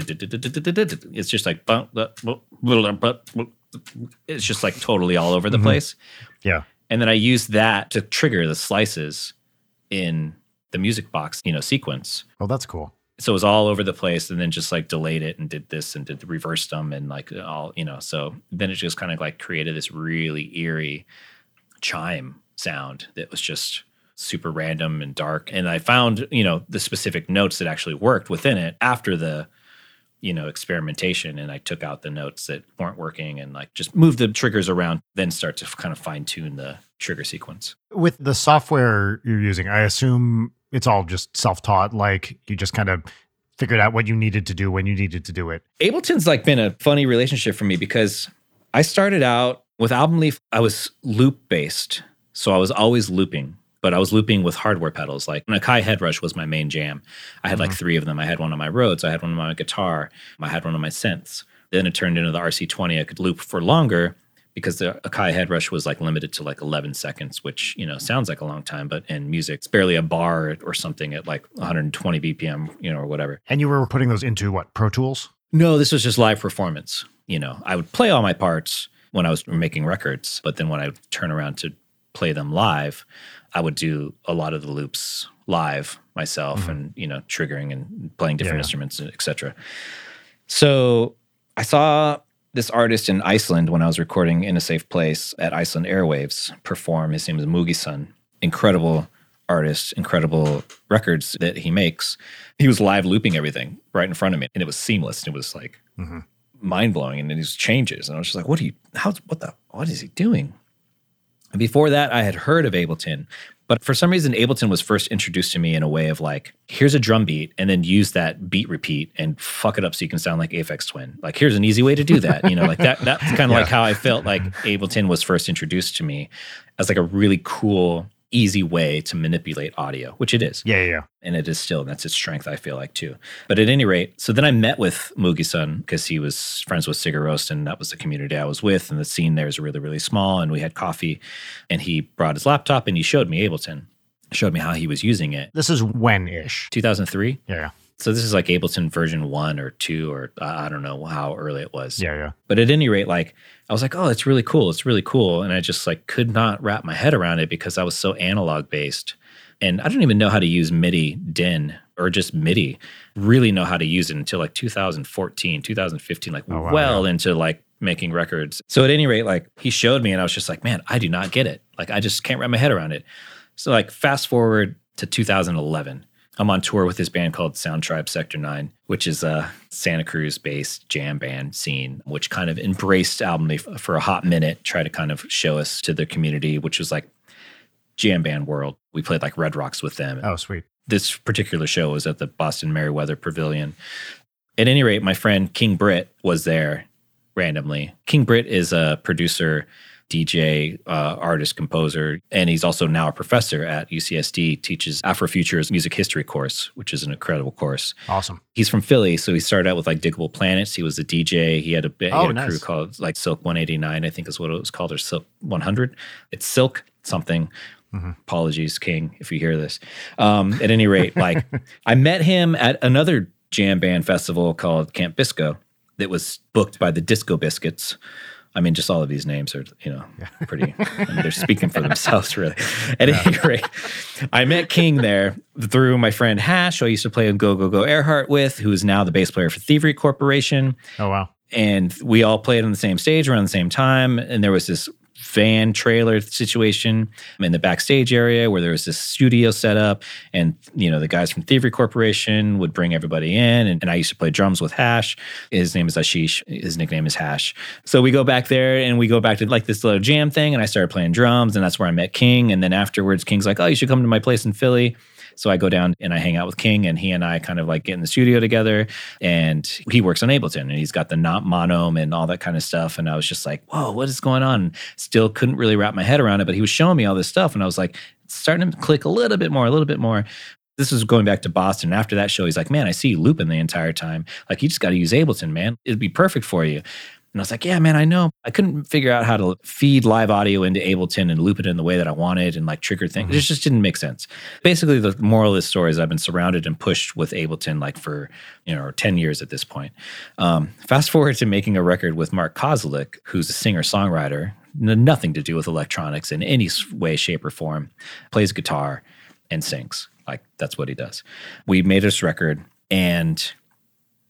It's just like it's just like totally all over the Mhm. place. Yeah. And then I used that to trigger the slices in the music box, you know, sequence. Oh, that's cool. So it was all over the place and then just like delayed it and did this and did the reversed them and like all, you know, so then it just kind of like created this really eerie chime sound that was just super random and dark. And I found, you know, the specific notes that actually worked within it after the, you know, experimentation. And I took out the notes that weren't working and like just moved the triggers around, then start to kind of fine tune the trigger sequence. With the software you're using, I assume it's all just self-taught. Like you just kind of figured out what you needed to do when you needed to do it. Ableton's like been a funny relationship for me because I started out with Album Leaf, I was loop based. So I was always looping, but I was looping with hardware pedals. Like an Akai Headrush was my main jam. I had like mm-hmm. three of them. I had one on my Rhodes, I had one on my guitar, I had one on my synths. Then it turned into the RC20. I could loop for longer because the Akai Headrush was like limited to like 11 seconds, which, you know, sounds like a long time, but in music, it's barely a bar or something at like 120 BPM, you know, or whatever. And you were putting those into what? Pro Tools? No, this was just live performance. You know, I would play all my parts when I was making records, but then when I would turn around to play them live, I would do a lot of the loops live myself Mhm. and, you know, triggering and playing different Yeah. instruments, etc. So I saw this artist in Iceland when I was recording in a safe place at Iceland Airwaves perform. His name is Mugison. Incredible artist, incredible records that he makes. He was live looping everything right in front of me, and it was seamless. And it was like Mhm. mind blowing, and then these changes, and I was just like, "What are you? How? What the? What is he doing?" And before that, I had heard of Ableton, but for some reason, Ableton was first introduced to me in a way of like, here's a drum beat, and then use that beat repeat and fuck it up so you can sound like Aphex Twin. Like, here's an easy way to do that. You know, like that. That's kind of Yeah. like how I felt like Ableton was first introduced to me as like a really cool, easy way to manipulate audio, which it is. Yeah, yeah, and it is still that's its strength i feel like too. But at any rate so then i met with Mugison because he was friends with Sigur Rós, and that was the community i was with and the scene there is really really small and we had coffee and he brought his laptop and he showed me ableton showed me how he was using it. This is when ish. 2003 Yeah, so this is like ableton version one or two or uh, i don't know how early it was yeah, yeah. but at any rate, like I was like, oh, it's really cool. It's really cool. And I just like could not wrap my head around it because I was so analog based. And I don't even know how to use MIDI DIN or just MIDI, really know how to use it until like 2014, 2015, like Oh, wow, well into like making records. So at any rate, like he showed me and I was just like, man, I do not get it. Like I just can't wrap my head around it. So like fast forward to 2011. I'm on tour with this band called Sound Tribe Sector 9, which is a Santa Cruz based jam band scene, which kind of embraced Album Leaf for a hot minute, try to kind of show us to the community, which was like jam band world. We played like Red Rocks with them. Oh, sweet. This particular show was at the Boston Merriweather Pavilion. At any rate, my friend King Britt was there randomly. King Britt is a producer DJ, uh, artist, composer, and he's also now a professor at UCSD. Teaches Afrofuturist music history course, which is an incredible course. Awesome. He's from Philly, so he started out with like Digable Planets. He was a DJ. He had a, he Oh, had a nice. crew called like Silk 189, I think is what it was called, or Silk 100. It's Silk something. Mhm. Apologies, King, if you hear this. Um, at any rate, like I met him at another jam band festival called Camp Bisco that was booked by the Disco Biscuits. I mean, just all of these names are, you know, pretty, I mean, they're speaking for themselves, really. At any rate, I met King there through my friend Hash, who I used to play in Go Go Go Airheart with, who is now the bass player for Thievery Corporation Oh wow. and we all played on the same stage around the same time and there was this van trailer situation in the backstage area where there was this studio set up and you know the guys from thievery corporation would bring everybody in and, and i used to play drums with hash. His name is ashish. His nickname is hash. So we go back there and we go back to like this little jam thing and i started playing drums and that's where i met king. And then afterwards king's like oh you should come to my place in philly so I go down and I hang out with King, and he and I kind of like get in the studio together. And he works on Ableton, and he's got the not monome and all that kind of stuff. And I was just like, "Whoa, what is going on?" Still couldn't really wrap my head around it, but he was showing me all this stuff, and I was like, it's starting to click a little bit more, a little bit more. This was going back to Boston. After that show, he's like, "Man, I see you looping the entire time. Like, you just got to use Ableton, man. It'd be perfect for you." And I was like, yeah, man, I know. I couldn't figure out how to feed live audio into Ableton and loop it in the way that I wanted and like trigger things. It just didn't make sense. Basically, the moral of this story is I've been surrounded and pushed with Ableton like for, you know, 10 years at this point. Um, fast forward to making a record with Mark Kozelek, who's a singer songwriter, nothing to do with electronics in any way, shape, or form, plays guitar and sings. Like that's what he does. We made this record and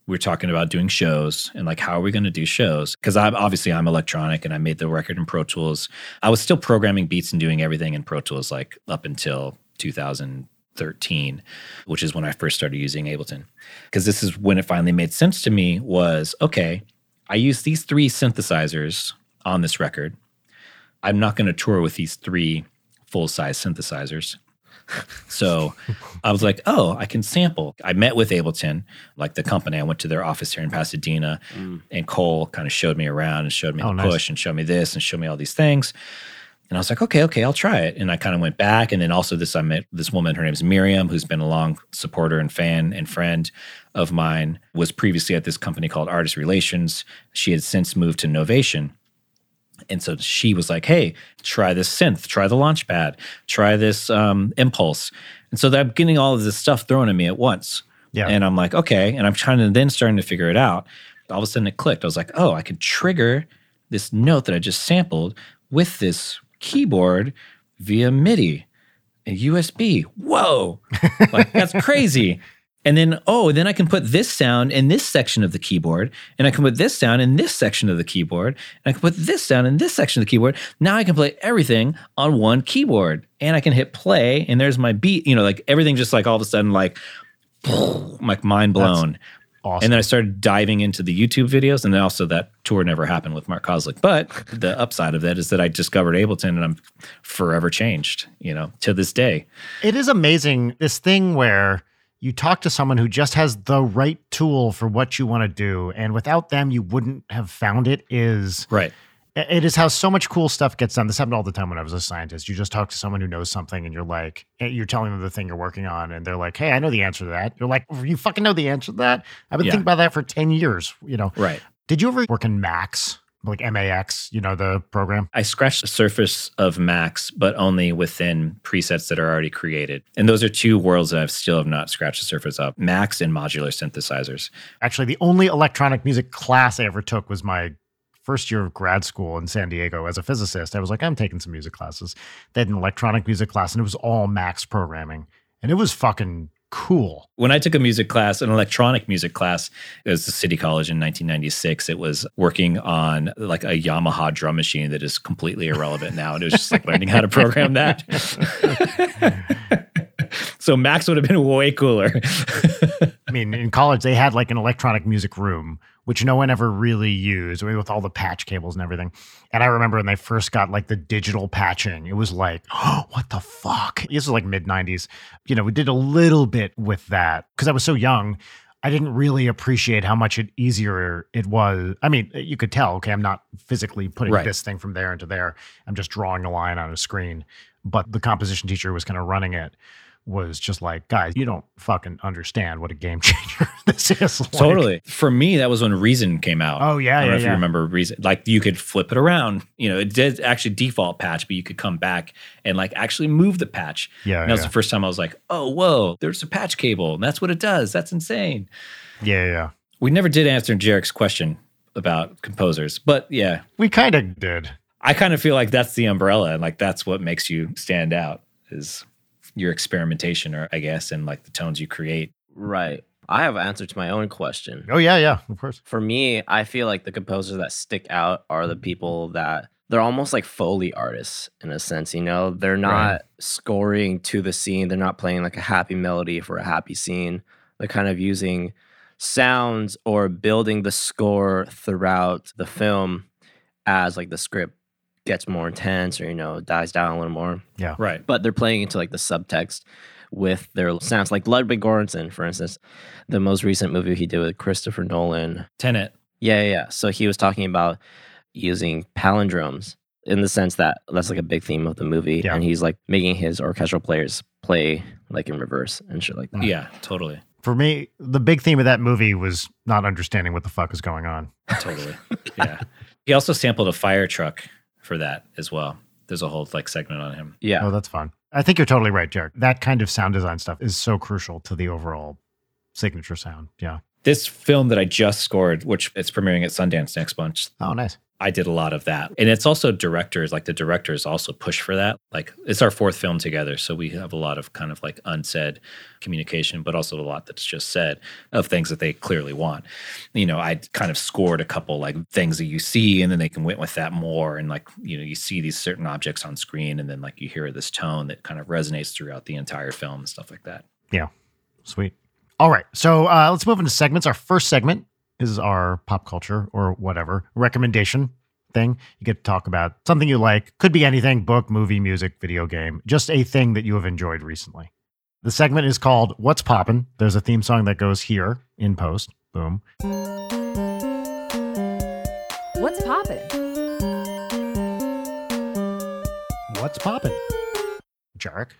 we are talking about doing shows and like how are we going to do shows? Because i'm obviously i'm electronic and i made the record in pro tools. I was still programming beats and doing everything in pro tools like up until 2013 which is when i first started using ableton. Because this is when it finally made sense to me was okay i use these three synthesizers on this record. I'm not going to tour with these three full size synthesizers so I was like, oh, I can sample. I met with Ableton, like the company. I went to their office here in Pasadena, mm. and Cole kind of showed me around and showed me Oh, the nice. push and showed me this and showed me all these things. And I was like, okay, okay, I'll try it. And I kind of went back. And then also this, I met this woman, her name is Miriam, who's been a long supporter and fan and friend of mine, was previously at this company called Artist Relations. She had since moved to Novation. And so she was like, hey, try this synth, try the launchpad, try this um, impulse. And so I'm getting all of this stuff thrown at me at once. Yeah. And I'm like, okay. And I'm trying to then starting to figure it out. All of a sudden it clicked. I was like, oh, I could trigger this note that I just sampled with this keyboard via MIDI and USB. Whoa. like that's crazy. And then, oh, then I can put this sound in this section of the keyboard, and I can put this sound in this section of the keyboard, and I can put this sound in this section of the keyboard. Now I can play everything on one keyboard, and I can hit play, and there's my beat. You know, like everything just like all of a sudden, like, like mind blown. Awesome. And then I started diving into the YouTube videos, and then also that tour never happened with Mark Kozelek. But the upside of that is that I discovered Ableton, and I'm forever changed. You know, to this day. It is amazing this thing where you talk to someone who just has the right tool for what you want to do, and without them, you wouldn't have found it. Is Right. it is how so much cool stuff gets done. This happened all the time when I was a scientist. You just talk to someone who knows something, and you're like, you're telling them the thing you're working on, and they're like, "Hey, I know the answer to that." You're like, "You fucking know the answer to that?" I've been Yeah. thinking about that for ten years. You know, Right. did you ever work in Max, like MAX? You know the program. I scratched the surface of Max, but only within presets that are already created. And those are two worlds that I've still have not scratched the surface of Max and modular synthesizers. Actually, the only electronic music class I ever took was my first year of grad school in San Diego as a physicist. I was like, I'm taking some music classes. They had an electronic music class, and it was all Max programming, and it was fucking cool. When I took a music class, an electronic music class, it was the City College in 1996. It was working on like a Yamaha drum machine that is completely irrelevant now. And it was just like learning how to program that. so Max would have been way cooler. I mean, in college, they had like an electronic music room, which no one ever really used with all the patch cables and everything. And I remember when they first got like the digital patching, it was like, oh, what the fuck? This was like mid 90s. You know, we did a little bit with that because I was so young. I didn't really appreciate how much it easier it was. I mean, you could tell, okay, I'm not physically putting Right. this thing from there into there. I'm just drawing a line on a screen. But the composition teacher was kind of running it was just like, guys, you don't fucking understand what a game changer this is. Like, Totally. For me, that was when Reason came out. Oh yeah, I don't yeah, know if yeah. you remember Reason. Like you could flip it around. You know, it did actually default patch, but you could come back and like actually move the patch. Yeah, And that was the first time I was like, oh, whoa, there's a patch cable. And that's what it does. That's insane. yeah, yeah. We never did answer Jarek's question about composers, but yeah, We kind of did. I kind of feel like that's the umbrella and like that's what makes you stand out is your experimentation or I guess and like the tones you create. Right. I have an answer to my own question. Oh yeah, yeah, of course. For me, I feel like the composers that stick out are the mm-hmm. people that they're almost like Foley artists in a sense, you know? They're not Right. scoring to the scene, they're not playing like a happy melody for a happy scene. They're kind of using sounds or building the score throughout the film as like the script gets more intense or you know dies down a little more Yeah, Right. but they're playing into like the subtext with their sounds. Like Ludwig Göransson, for instance, the most recent movie he did with Christopher Nolan. Tenet. Yeah, yeah, yeah. So he was talking about using palindromes in the sense that that's like a big theme of the movie, Yeah. and he's like making his orchestral players play like in reverse and shit like that. Yeah, totally. For me, the big theme of that movie was not understanding what the fuck is going on. Totally. yeah. He also sampled a fire truck for that as well. There's a whole like segment on him. Yeah, Oh, that's fun. I think you're totally right, Jared. That kind of sound design stuff is so crucial to the overall signature sound. Yeah. This film that I just scored, which it's premiering at Sundance next month, Oh, nice. I did a lot of that. And it's also directors, like the directors also push for that. Like it's our fourth film together. So we have a lot of kind of like unsaid communication, but also a lot that's just said of things that they clearly want. You know, I kind of scored a couple like things that you see and then they can went with that more. And like, you know, you see these certain objects on screen and then like you hear this tone that kind of resonates throughout the entire film and stuff like that. Yeah. Sweet. All right. So uh, let's move into segments. Our first segment is our pop culture or whatever recommendation thing. You get to talk about something you like, could be anything book, movie, music, video game, just a thing that you have enjoyed recently. The segment is called What's Poppin'. There's a theme song that goes here in post. Boom. What's poppin'? What's poppin'? Jarek,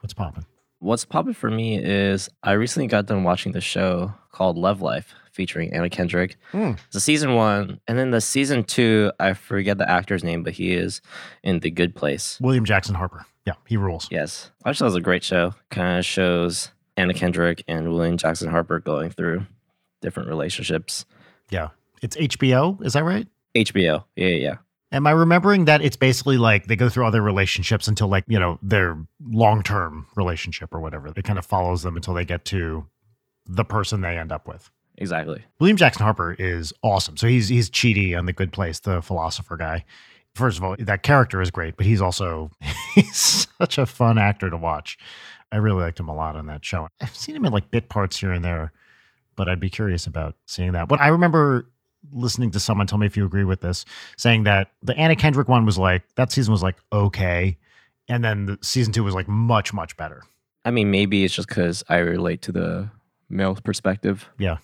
what's poppin'? What's popping for me is I recently got done watching the show called Love Life featuring Anna Kendrick. Hmm. It's a season one, and then the season two, I forget the actor's name, but he is in The Good Place. William Jackson Harper. Yeah, he rules. Yes, I just thought it was a great show. Kind of shows Anna Kendrick and William Jackson Harper going through different relationships. Yeah. It's HBO, is that right? HBO, yeah, yeah, yeah. Am I remembering that it's basically like they go through all their relationships until like, you know, their long term relationship or whatever? It kind of follows them until they get to the person they end up with. Exactly. William Jackson Harper is awesome. So he's he's Chidi on the good place, the philosopher guy. First of all, that character is great, but he's also he's such a fun actor to watch. I really liked him a lot on that show. I've seen him in like bit parts here and there, but I'd be curious about seeing that. But I remember listening to someone tell me if you agree with this, saying that the Anna Kendrick one was like that season was like okay, and then the season two was like much much better. I mean, maybe it's just because I relate to the male perspective. Yeah.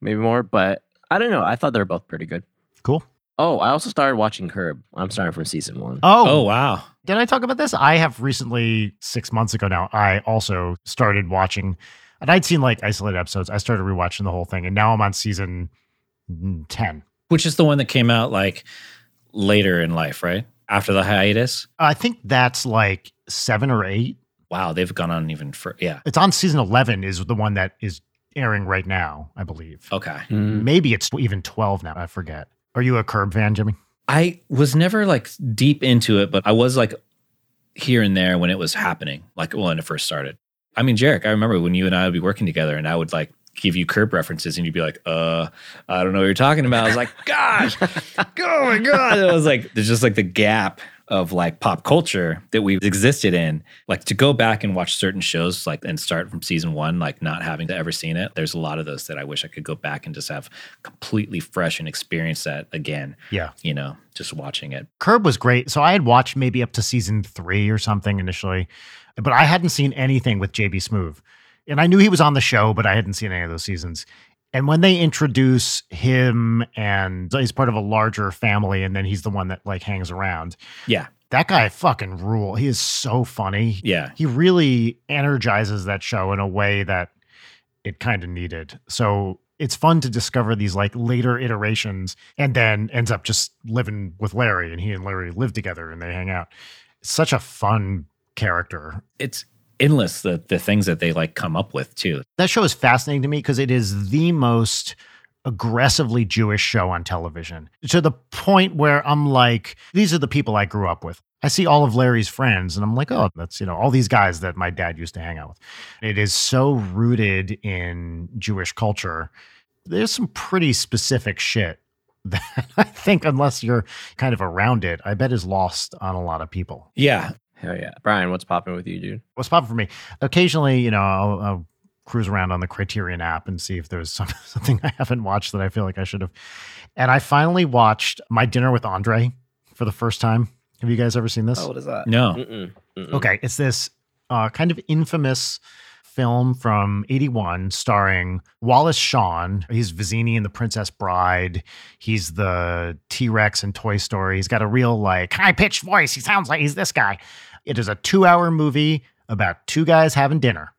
Maybe more, but I don't know. I thought they were both pretty good. Cool. Oh, I also started watching Curb. I'm starting from season one. Oh, oh wow. Did I talk about this? I have recently, six months ago now, I also started watching, and I'd seen like isolated episodes. I started rewatching the whole thing, and now I'm on season mm, 10. Which is the one that came out like later in life, right? After the hiatus. I think that's like seven or eight. Wow, they've gone on even for yeah. It's on season 11, is the one that is airing right now, I believe. Okay. Mm. Maybe it's even 12 now. I forget. Are you a Curb fan, Jimmy? I was never like deep into it, but I was like here and there when it was happening, like when it first started. I mean, Jarek, I remember when you and I would be working together and I would like give you curb references and you'd be like, uh, I don't know what you're talking about. I was like, gosh, oh my God. And I was like, there's just like the gap of like pop culture that we've existed in. Like to go back and watch certain shows like and start from season one, like not having to ever seen it. There's a lot of those that I wish I could go back and just have completely fresh and experience that again Yeah. you know, just watching it. Curb was great. So I had watched maybe up to season three or something initially, but I hadn't seen anything with JB Smoove. And I knew he was on the show, but I hadn't seen any of those seasons. And when they introduce him and he's part of a larger family, and then he's the one that like hangs around. Yeah. That guy fucking rule. He is so funny. Yeah. He really energizes that show in a way that it kind of needed. So it's fun to discover these like later iterations and then ends up just living with Larry and he and Larry live together and they hang out. It's such a fun character. It's endless the the things that they like come up with too. That show is fascinating to me because it is the most aggressively Jewish show on television to the point where I'm like, these are the people I grew up with. I see all of Larry's friends and I'm like, oh, that's, you know, all these guys that my dad used to hang out with. It is so rooted in Jewish culture. There's some pretty specific shit that I think, unless you're kind of around it, I bet is lost on a lot of people. Yeah. Hell yeah. Brian, what's popping with you, dude? What's popping for me? Occasionally, you know, I'll, I'll cruise around on the Criterion app and see if there's some, something I haven't watched that I feel like I should have. And I finally watched My Dinner with Andre for the first time. Have you guys ever seen this? Oh, what is that? No. Mm-mm, mm-mm. Okay, it's this uh, kind of infamous film from 81 starring Wallace Shawn. He's Vizzini in The Princess Bride. He's the T Rex in Toy Story. He's got a real, like, high pitched voice. He sounds like he's this guy. It is a two hour movie about two guys having dinner.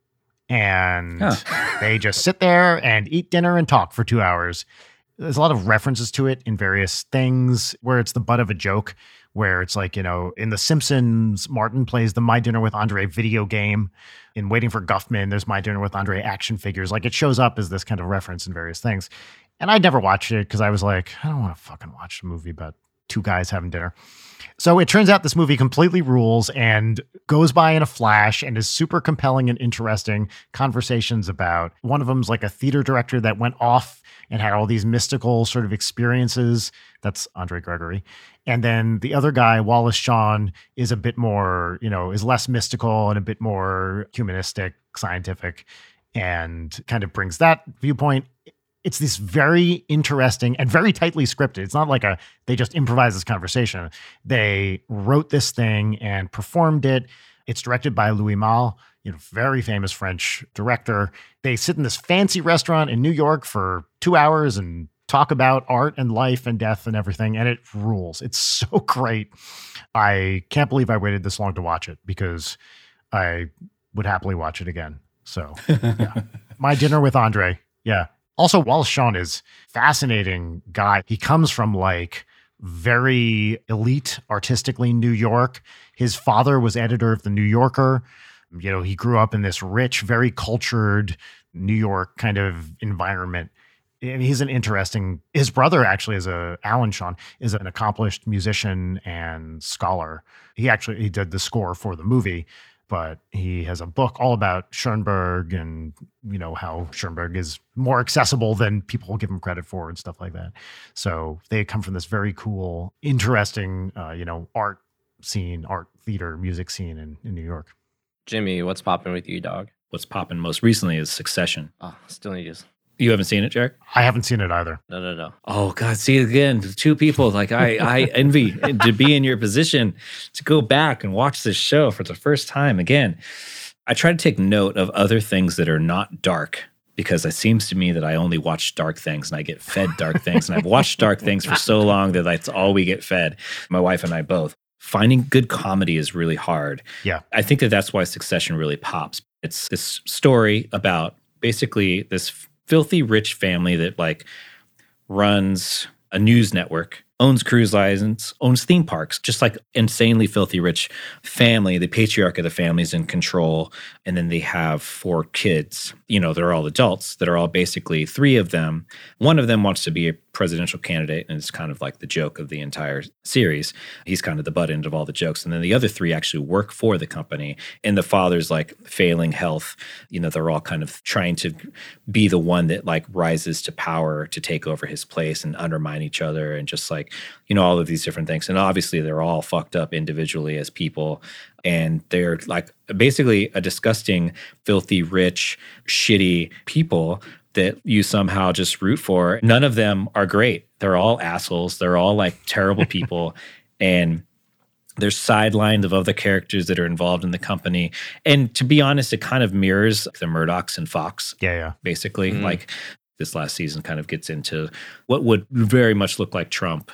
And Huh. they just sit there and eat dinner and talk for two hours. There's a lot of references to it in various things where it's the butt of a joke, where it's like, you know, in The Simpsons, Martin plays the My Dinner with Andre video game. In Waiting for Guffman, there's My Dinner with Andre action figures. Like it shows up as this kind of reference in various things. And I never watched it because I was like, I don't want to fucking watch a movie about two guys having dinner. So it turns out this movie completely rules and goes by in a flash and is super compelling and interesting conversations about one of them's like a theater director that went off and had all these mystical sort of experiences. That's Andre Gregory. And then the other guy, Wallace Shawn, is a bit more, you know, is less mystical and a bit more humanistic, scientific, and kind of brings that viewpoint it's this very interesting and very tightly scripted. It's not like a they just improvise this conversation. They wrote this thing and performed it. It's directed by Louis Malle, you know, very famous French director. They sit in this fancy restaurant in New York for two hours and talk about art and life and death and everything, and it rules. It's so great. I can't believe I waited this long to watch it because I would happily watch it again. So, yeah. my dinner with Andre. Yeah, also, Wallace Shawn is fascinating guy. He comes from like very elite artistically New York. His father was editor of the New Yorker. You know, he grew up in this rich, very cultured New York kind of environment. And he's an interesting his brother actually is a Allen Shawn is an accomplished musician and scholar. He actually he did the score for the movie but he has a book all about Schoenberg and you know how Schoenberg is more accessible than people give him credit for and stuff like that. So they come from this very cool, interesting, uh, you know, art scene, art theater, music scene in, in New York. Jimmy, what's popping with you, dog? What's popping most recently is Succession. Oh, still need to. You haven't seen it, Jared? I haven't seen it either. No, no, no. Oh God, see again, two people like I I envy to be in your position to go back and watch this show for the first time again. I try to take note of other things that are not dark because it seems to me that I only watch dark things and I get fed dark things. And I've watched dark things for so long that that's all we get fed. My wife and I both. Finding good comedy is really hard. Yeah. I think that that's why Succession really pops. It's this story about basically this filthy rich family that like runs a news network, owns cruise lines, owns theme parks, just like insanely filthy rich family. The patriarch of the family is in control. And then they have four kids. You know, they're all adults that are all basically three of them. One of them wants to be a presidential candidate, and it's kind of like the joke of the entire series. He's kind of the butt end of all the jokes. And then the other three actually work for the company. And the father's like failing health. You know, they're all kind of trying to be the one that like rises to power to take over his place and undermine each other and just like, you know, all of these different things. And obviously they're all fucked up individually as people. And they're like basically a disgusting, filthy, rich, shitty people that you somehow just root for. None of them are great. They're all assholes. They're all like terrible people. and There's sidelines of other characters that are involved in the company. And to be honest, it kind of mirrors the Murdochs and Fox, Yeah, yeah. basically. Mhm. Like this last season kind of gets into what would very much look like Trump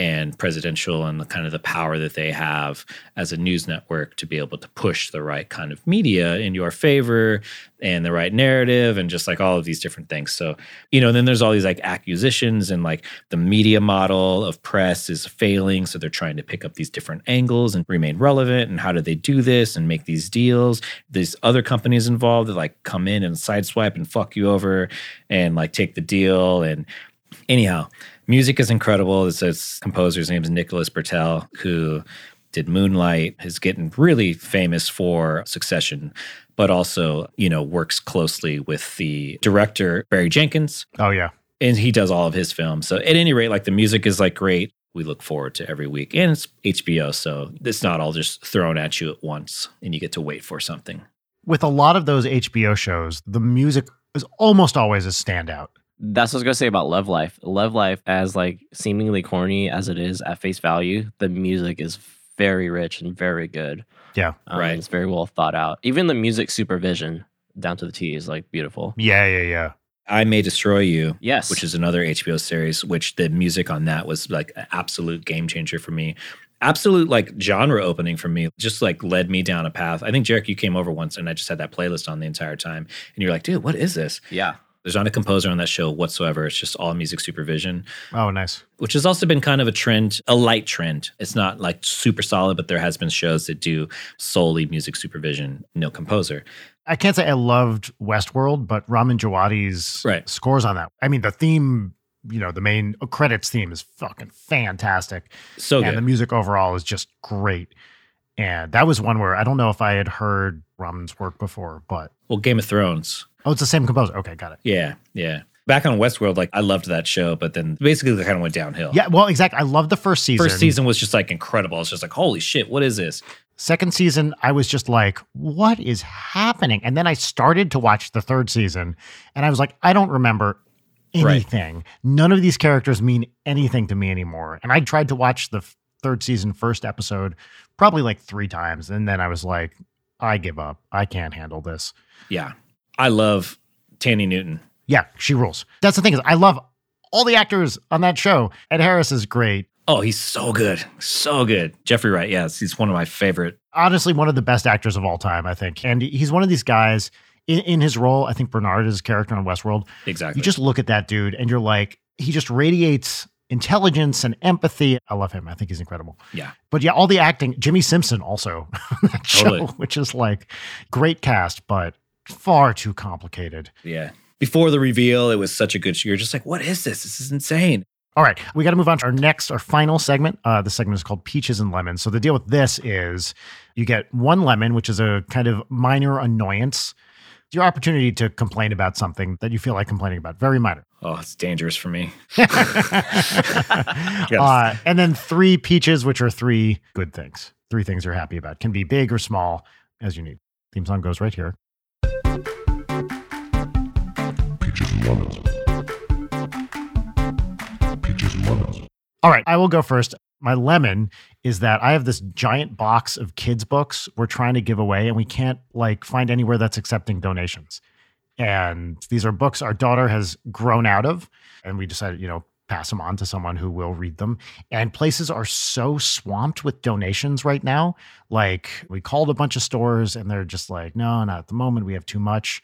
and presidential and the kind of the power that they have as a news network to be able to push the right kind of media in your favor and the right narrative and just like all of these different things. So, you know, then there's all these like accusations and like the media model of press is failing. So they're trying to pick up these different angles and remain relevant. And how do they do this and make these deals? These other companies involved that like come in and sideswipe and fuck you over and like take the deal. And anyhow, music is incredible. This, this composer's name is Nicholas Britell, who did Moonlight, is getting really famous for Succession, but also, you know, works closely with the director, Barry Jenkins, Oh, yeah. and he does all of his films. So at any rate, like the music is like great. We look forward to every week. And it's HBO, so it's not all just thrown at you at once and you get to wait for something. With a lot of those HBO shows, the music is almost always a standout. That's what I was gonna say about Love Life. Love Life, as like seemingly corny as it is at face value, the music is very rich and very good. Yeah. Um, Right. It's very well thought out. Even the music supervision down to the T is like beautiful. Yeah, yeah, yeah. I May Destroy You, Yes. which is another HBO series, which the music on that was like an absolute game changer for me. Absolute like genre opening for me, just like led me down a path. I think Jarek, you came over once and I just had that playlist on the entire time. And you're like, dude, what is this? yeah. There's not a composer on that show whatsoever. It's just all music supervision, Oh, nice. which has also been kind of a trend, a light trend. It's not like super solid, but there has been shows that do solely music supervision, no composer. I can't say I loved Westworld, but Ramin Djawadi's Right. scores on that. I mean, the theme, you know, the main uh, credits theme is fucking fantastic. So and the music overall is just great. And that was one where I don't know if I had heard Ramin's work before, but Well, Game of Thrones. Oh, it's the same composer. Okay, got it. Yeah, yeah. Back on Westworld, like I loved that show, but then basically it kind of went downhill. Yeah, well, exactly. I love the first season. First season was just like incredible. It's just like, holy shit, what is this? Second season, I was just like, what is happening? And then I started to watch the third season and I was like, I don't remember Right. anything. None of these characters mean anything to me anymore. And I tried to watch the third season first episode probably like three times. And then I was like, I give up. I can't handle this. Yeah. I love Thandie Newton. Yeah, she rules. That's the thing is I love all the actors on that show. Ed Harris is great. Oh, he's so good. So good. Jeffrey Wright, yes, he's one of my favorite. honestly one of the best actors of all time, I think. And he's one of these guys in, in his role. I think Bernard is his character on Westworld. Exactly. You just look at that dude and you're like, he just radiates intelligence and empathy. I love him. I think he's incredible. Yeah. But yeah, all the acting, Jimmy Simpson also, show, Totally. which is like great cast, but far too complicated. yeah. Before the reveal, it was such a good show. You're just like, what is this? This is insane. All right, we got to move on to our next, our final segment. Uh, the segment is called Peaches and Lemons. So the deal with this is you get one lemon, which is a kind of minor annoyance. It's your opportunity to complain about something that you feel like complaining about. Very minor. Oh, it's dangerous for me. uh, and then three peaches, which are three good things. Three things you're happy about. Can be big or small as you need. Theme song goes right here. All right, I will go first. My lemon is that I have this giant box of kids' books we're trying to give away, and we can't like find anywhere that's accepting donations. And these are books our daughter has grown out of, and we decided, you know, pass them on to someone who will read them. And places are so swamped with donations right now. Like we called a bunch of stores, and they're just like, no, not at the moment. We have too much.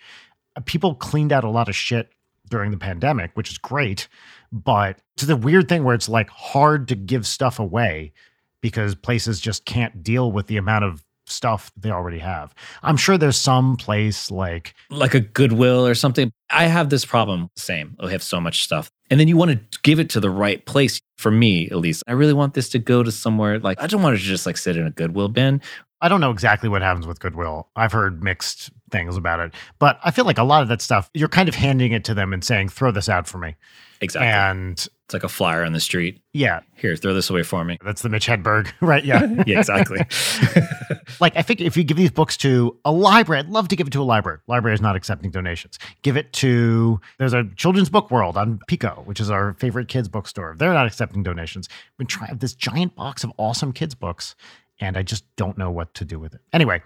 Uh, People cleaned out a lot of shit during the pandemic, which is great. But it's the weird thing where it's like hard to give stuff away because places just can't deal with the amount of stuff they already have. I'm sure there's some place like like a Goodwill or something. I have this problem. Same. I have so much stuff. And then you want to give it to the right place. For me, at least, I really want this to go to somewhere like I don't want it to just like sit in a Goodwill bin. I don't know exactly what happens with Goodwill. I've heard mixed things about it, but I feel like a lot of that stuff you're kind of handing it to them and saying, "Throw this out for me." Exactly. And it's like a flyer on the street. yeah, Here, throw this away for me. that's the Mitch Hedberg, right? Yeah. yeah, exactly. like I think if you give these books to a library, I'd love to give it to a library. Library is not accepting donations. Give it to there's a children's book world on Pico, which is our favorite kids bookstore. They're not accepting donations. We try this giant box of awesome kids books, and I just don't know what to do with it. Anyway,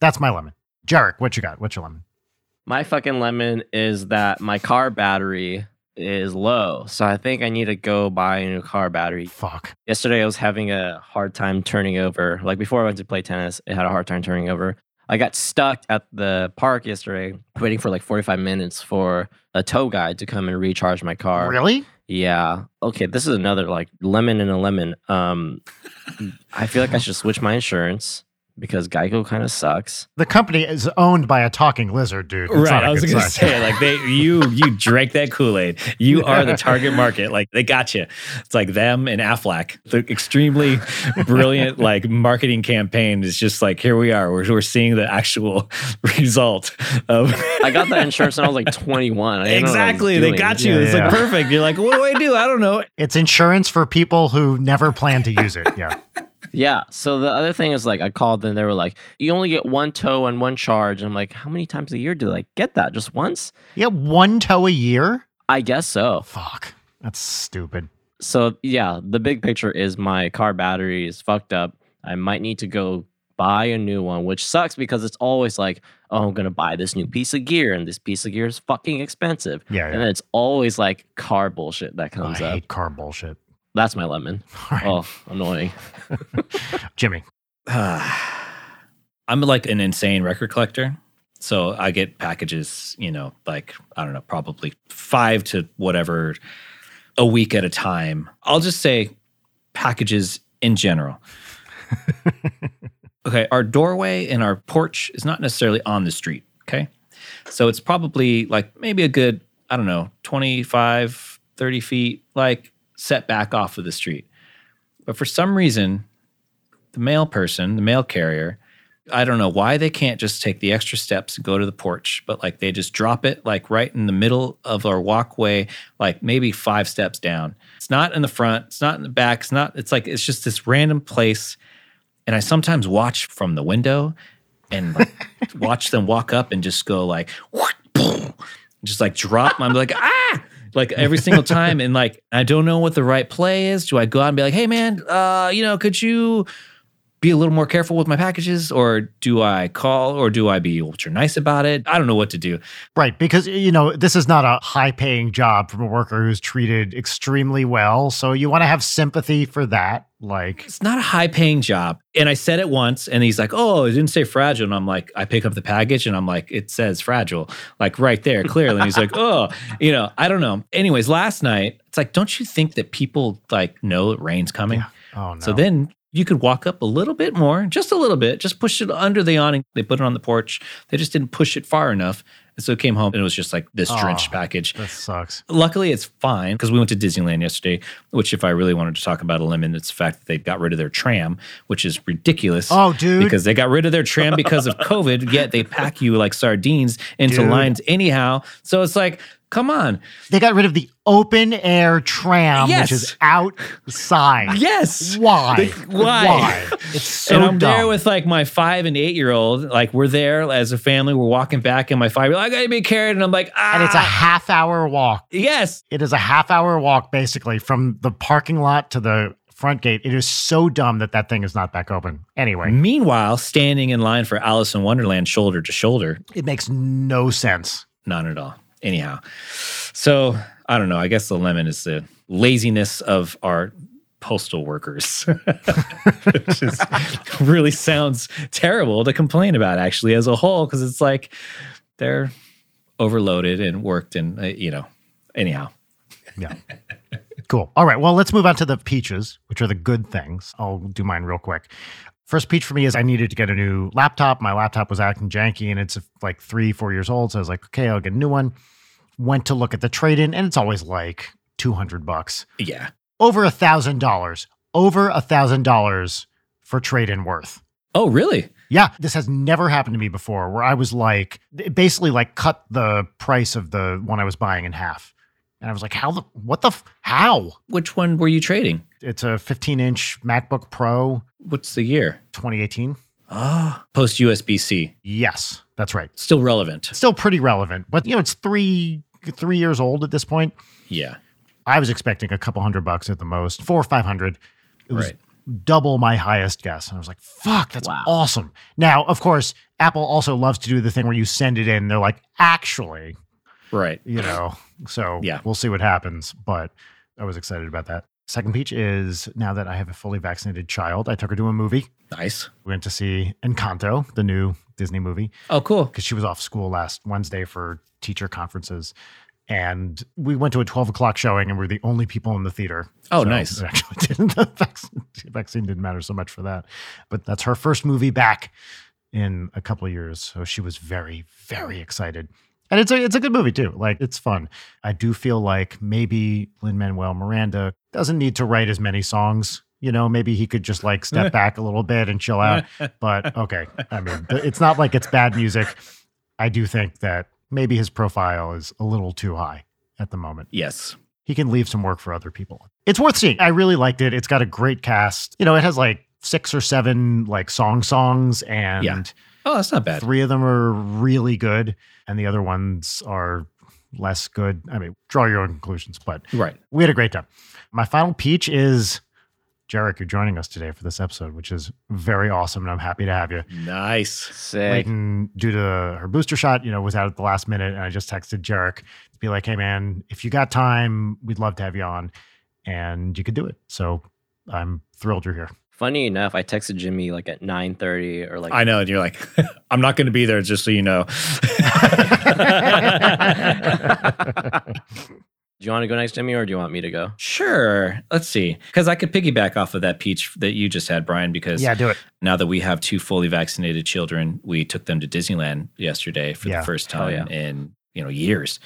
that's my lemon. Jarek, what you got? What's your lemon? My fucking lemon is that my car battery is low. So I think I need to go buy a new car battery. Fuck. Yesterday I was having a hard time turning over. Like before I went to play tennis, it had a hard time turning over. I got stuck at the park yesterday waiting for like 45 minutes for a tow guy to come and recharge my car. Really? Yeah. Okay, this is another like lemon and a lemon. Um I feel like I should switch my insurance because Geico kind of sucks. The company is owned by a talking lizard, dude. It's right. I was gonna say, like they you you drank that Kool-Aid. You are the target market. Like they got you. It's like them and Aflac. The extremely brilliant like marketing campaign is just like here we are. We're, we're seeing the actual result of I got that insurance when I was like 21. I didn't know what I was exactly. They got you. Yeah, it's yeah. like perfect. You're like, what do I do? I don't know. It's insurance for people who never plan to use it. Yeah. Yeah. So the other thing is like I called and they were like, you only get one tow and one charge. And I'm like, how many times a year do I get that? Just once? Yeah, one tow a year? I guess so. Fuck. That's stupid. So yeah, the big picture is my car battery is fucked up. I might need to go buy a new one, which sucks because it's always like, oh, I'm gonna buy this new piece of gear, and this piece of gear is fucking expensive. Yeah. And yeah. then it's always like car bullshit that I comes up. hate car bullshit. That's my lemon. All right. Oh, annoying. Jimmy. I'm like an insane record collector. So I get packages, you know, like, I don't know, probably five to whatever a week at a time. I'll just say packages in general. okay. Our doorway and our porch is not necessarily on the street. Okay. So it's probably like maybe a good, I don't know, 25, 30 feet, like set back off of the street. But for some reason, the mail person, the mail carrier, I don't know why they can't just take the extra steps and go to the porch, but like they just drop it like right in the middle of our walkway, like maybe five steps down. It's not in the front, it's not in the back, it's not, it's like, it's just this random place. And I sometimes watch from the window and like, watch them walk up and just go like, boom, just like drop. I'm like, ah, like every single time. And like, I don't know what the right play is. Do I go out and be like, hey man, uh, you know, could you be a little more careful with my packages or do I call or do I be ultra nice about it? I don't know what to do. Right. Because, you know, this is not a high paying job from a worker who's treated extremely well. So you want to have sympathy for that. Like, It's not a high paying job. And I said it once and he's like, oh, it didn't say fragile. And I'm like, I pick up the package and I'm like, it says fragile, like right there, clearly. And he's like, oh, you know, I don't know. Anyways, last night, it's like, don't you think that people like know that rain's coming? oh no. So then you could walk up a little bit more, just a little bit, just push it under the awning. They put it on the porch. They just didn't push it far enough. And so it came home and it was just like this drenched Oh. package. that sucks. Luckily, it's fine because we went to Disneyland yesterday, which, if I really wanted to talk about a lemon, it's the fact that they got rid of their tram, which is ridiculous. Oh, dude. Because they got rid of their tram because of COVID, yet they pack you like sardines into Dude. lines anyhow. So it's like, come on. they got rid of the open air tram, which is outside. Yes. Why? The- why? It's so and I'm dumb. there with like my five and eight year old. Like we're there as a family. We're walking back, and my five year old, I gotta be carried. And I'm like, ah, and it's a half hour walk. yes. It is a half hour walk basically from the parking lot to the front gate. It is so dumb that that thing is not back open. Anyway, Meanwhile, standing in line for Alice in Wonderland, shoulder to shoulder, it makes no sense. None at all. Anyhow, so I don't know. I guess the lemon is the laziness of our postal workers, which is, really sounds terrible to complain about, actually, as a whole, because it's like they're overloaded and worked, and uh, you know. Anyhow, Yeah. cool. All right. Well, let's move on to the peaches, which are the good things. I'll do mine real quick. First peach for me is I needed to get a new laptop. My laptop was acting janky and it's like three, four years old. So I was like, okay, I'll get a new one. Went to look at the trade in and it's always like 200 bucks. yeah. Over a thousand dollars. Over a thousand dollars for trade in worth. Oh, really? Yeah, this has never happened to me before where I was like, basically like cut the price of the one I was buying in half. And I was like, how the, what the, f- how? Which one were you trading? It's a 15 inch MacBook Pro What's the year? 2018. Ah, post USB C. Yes, that's right. Still relevant. Still pretty relevant, but you know, it's three, three years old at this point. Yeah. I was expecting a couple hundred bucks at the most, four or 500. It was Right. double my highest guess. And I was like, fuck, that's Wow. awesome. Now, of course, Apple also loves to do the thing where you send it in. They're like, actually, Right. you know, so Yeah. we'll see what happens. But I was excited about that. Second peach is now that I have a fully vaccinated child, I took her to a movie. Nice. We went to see Encanto, the new Disney movie, Oh, cool. because she was off school last Wednesday for teacher conferences. And we went to a 12 o'clock showing and we are the only people in the theater. Oh, So nice. Actually didn't, the vaccine, the vaccine didn't matter so much for that. But that's her first movie back in a couple of years. So she was very, very excited. And it's a it's a good movie too. Like it's fun. I do feel like maybe Lin Manuel Miranda doesn't need to write as many songs. You know, maybe he could just like step back a little bit and chill out. But okay, I mean, it's not like it's bad music. I do think that maybe his profile is a little too high at the moment. Yes. He can leave some work for other people. It's worth seeing. I really liked it. It's got a great cast. You know, it has like six or seven like song songs and Yeah. Oh, that's not bad. Three of them are really good, and the other ones are less good. I mean, draw your own conclusions, but Right. we had a great time. My final peach is Jarek. You're joining us today for this episode, which is very awesome, and I'm happy to have you. Nice. Sick. Leighton, due to her booster shot, you know, was out at the last minute, and I just texted Jarek to be like, "Hey, man, if you got time, we'd love to have you on, and you could do it." So I'm thrilled you're here. Funny enough, I texted Jimmy like at 9:30 or like I know. And you're like, I'm not going to be there, just so you know. Do you want to go next, Jimmy, or do you want me to go? sure. Let's see. Because I could piggyback off of that peach that you just had, Brian, because yeah, do it. now that we have two fully vaccinated children, we took them to Disneyland yesterday for Yeah. the first Hell time yeah. in you know years.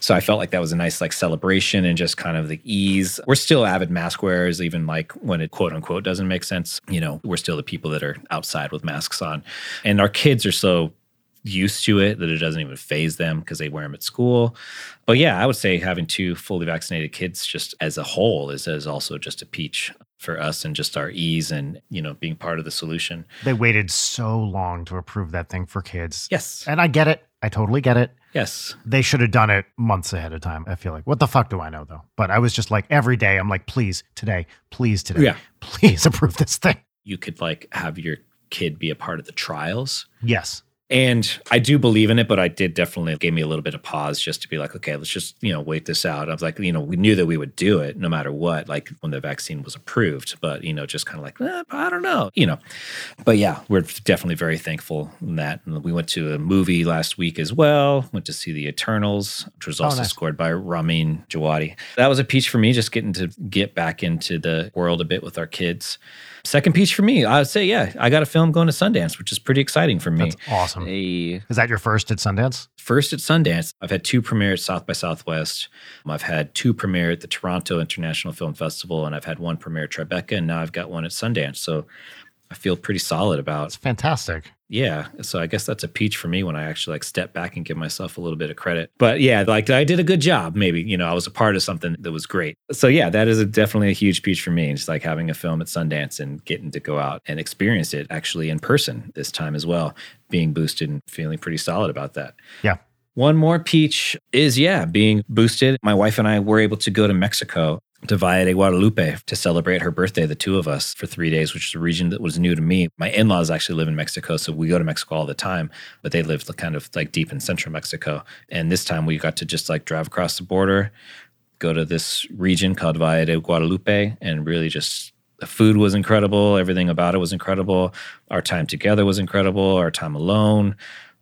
So I felt like that was a nice like celebration and just kind of the ease. We're still avid mask wearers, even like when it quote unquote doesn't make sense. You know, we're still the people that are outside with masks on, and our kids are so used to it that it doesn't even phase them because they wear them at school. But yeah, I would say having two fully vaccinated kids just as a whole is, is also just a peach for us and just our ease and you know being part of the solution. They waited so long to approve that thing for kids. Yes. And I get it. I totally get it. Yes. They should have done it months ahead of time. I feel like, what the fuck do I know though? But I was just like, every day, I'm like, please, today, please, today, Yeah. please approve this thing. You could like have your kid be a part of the trials. Yes. And I do believe in it, but I did definitely gave me a little bit of pause just to be like, okay, let's just, you know, wait this out. I was like, you know, we knew that we would do it no matter what, like when the vaccine was approved, but, you know, just kind of like, eh, I don't know, you know. But yeah, we're definitely very thankful in that. And we went to a movie last week as well, went to see The Eternals, which was Oh, also nice. scored by Ramin Djawadi. That was a peach for me, just getting to get back into the world a bit with our kids. Second piece for me, I would say, yeah, I got a film going to Sundance, which is pretty exciting for me. That's awesome. Is that your first at Sundance? First at Sundance, I've had two premieres at South by Southwest. I've had two premiere at the Toronto International Film Festival, and I've had one premiere at Tribeca, and now I've got one at Sundance. So I feel pretty solid about It's fantastic. yeah. So I guess that's a peach for me when I actually like step back and give myself a little bit of credit. But yeah, like I did a good job. Maybe you know I was a part of something that was great. So yeah, that is a, definitely a huge peach for me. Just like having a film at Sundance and getting to go out and experience it actually in person this time as well, being boosted and feeling pretty solid about that. Yeah. One more peach is yeah, being boosted. My wife and I were able to go to Mexico to Valle de Guadalupe to celebrate her birthday, the two of us, for three days, which is a region that was new to me. My in laws actually live in Mexico, so we go to Mexico all the time, but they live kind of like deep in central Mexico. And this time we got to just like drive across the border, go to this region called Valle de Guadalupe, and really just the food was incredible. Everything about it was incredible. Our time together was incredible. Our time alone.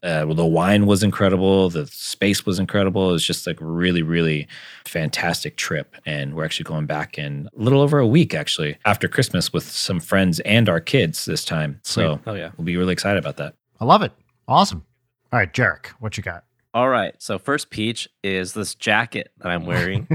Uh, the wine was incredible. The space was incredible. It was just like really, really fantastic trip. And we're actually going back in a little over a week, actually, after Christmas with some friends and our kids this time. So oh yeah. we'll be really excited about that. I love it. Awesome. All right, Jarek, what you got? All right. So first peach is this jacket that I'm wearing.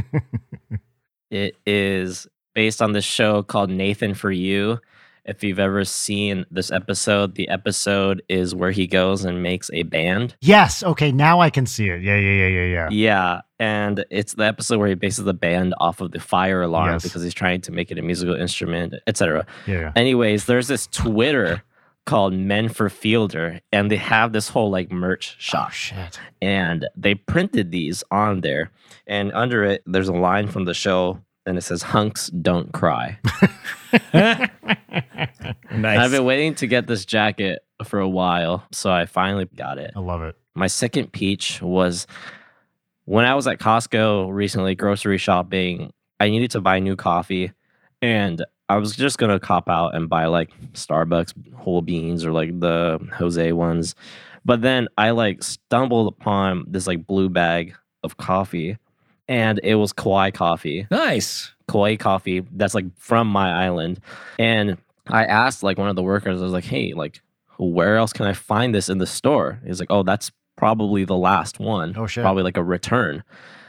it is based on this show called Nathan for You. If you've ever seen this episode, the episode is where he goes and makes a band. yes. Okay. Now I can see it. Yeah. Yeah. Yeah. Yeah. Yeah. Yeah, and it's the episode where he bases the band off of the fire alarm Yes. because he's trying to make it a musical instrument, etc. Yeah. yeah. Anyways, there's this Twitter called Men for Fielder, and they have this whole like merch Oh shop, shit. and they printed these on there, and under it there's a line from the show, and it says "Hunks don't cry." nice. I've been waiting to get this jacket for a while, so I finally got it. I love it. My second peach was when I was at Costco recently, grocery shopping. I needed to buy new coffee, and I was just gonna cop out and buy like Starbucks whole beans or like the Jose ones. But then I like stumbled upon this like blue bag of coffee, and it was Kauai coffee. nice. Kauai coffee that's like from my island. And I asked like one of the workers, I was like, hey, like, where else can I find this in the store? He's like, oh, that's probably the last one. Oh, shit. Probably like a return.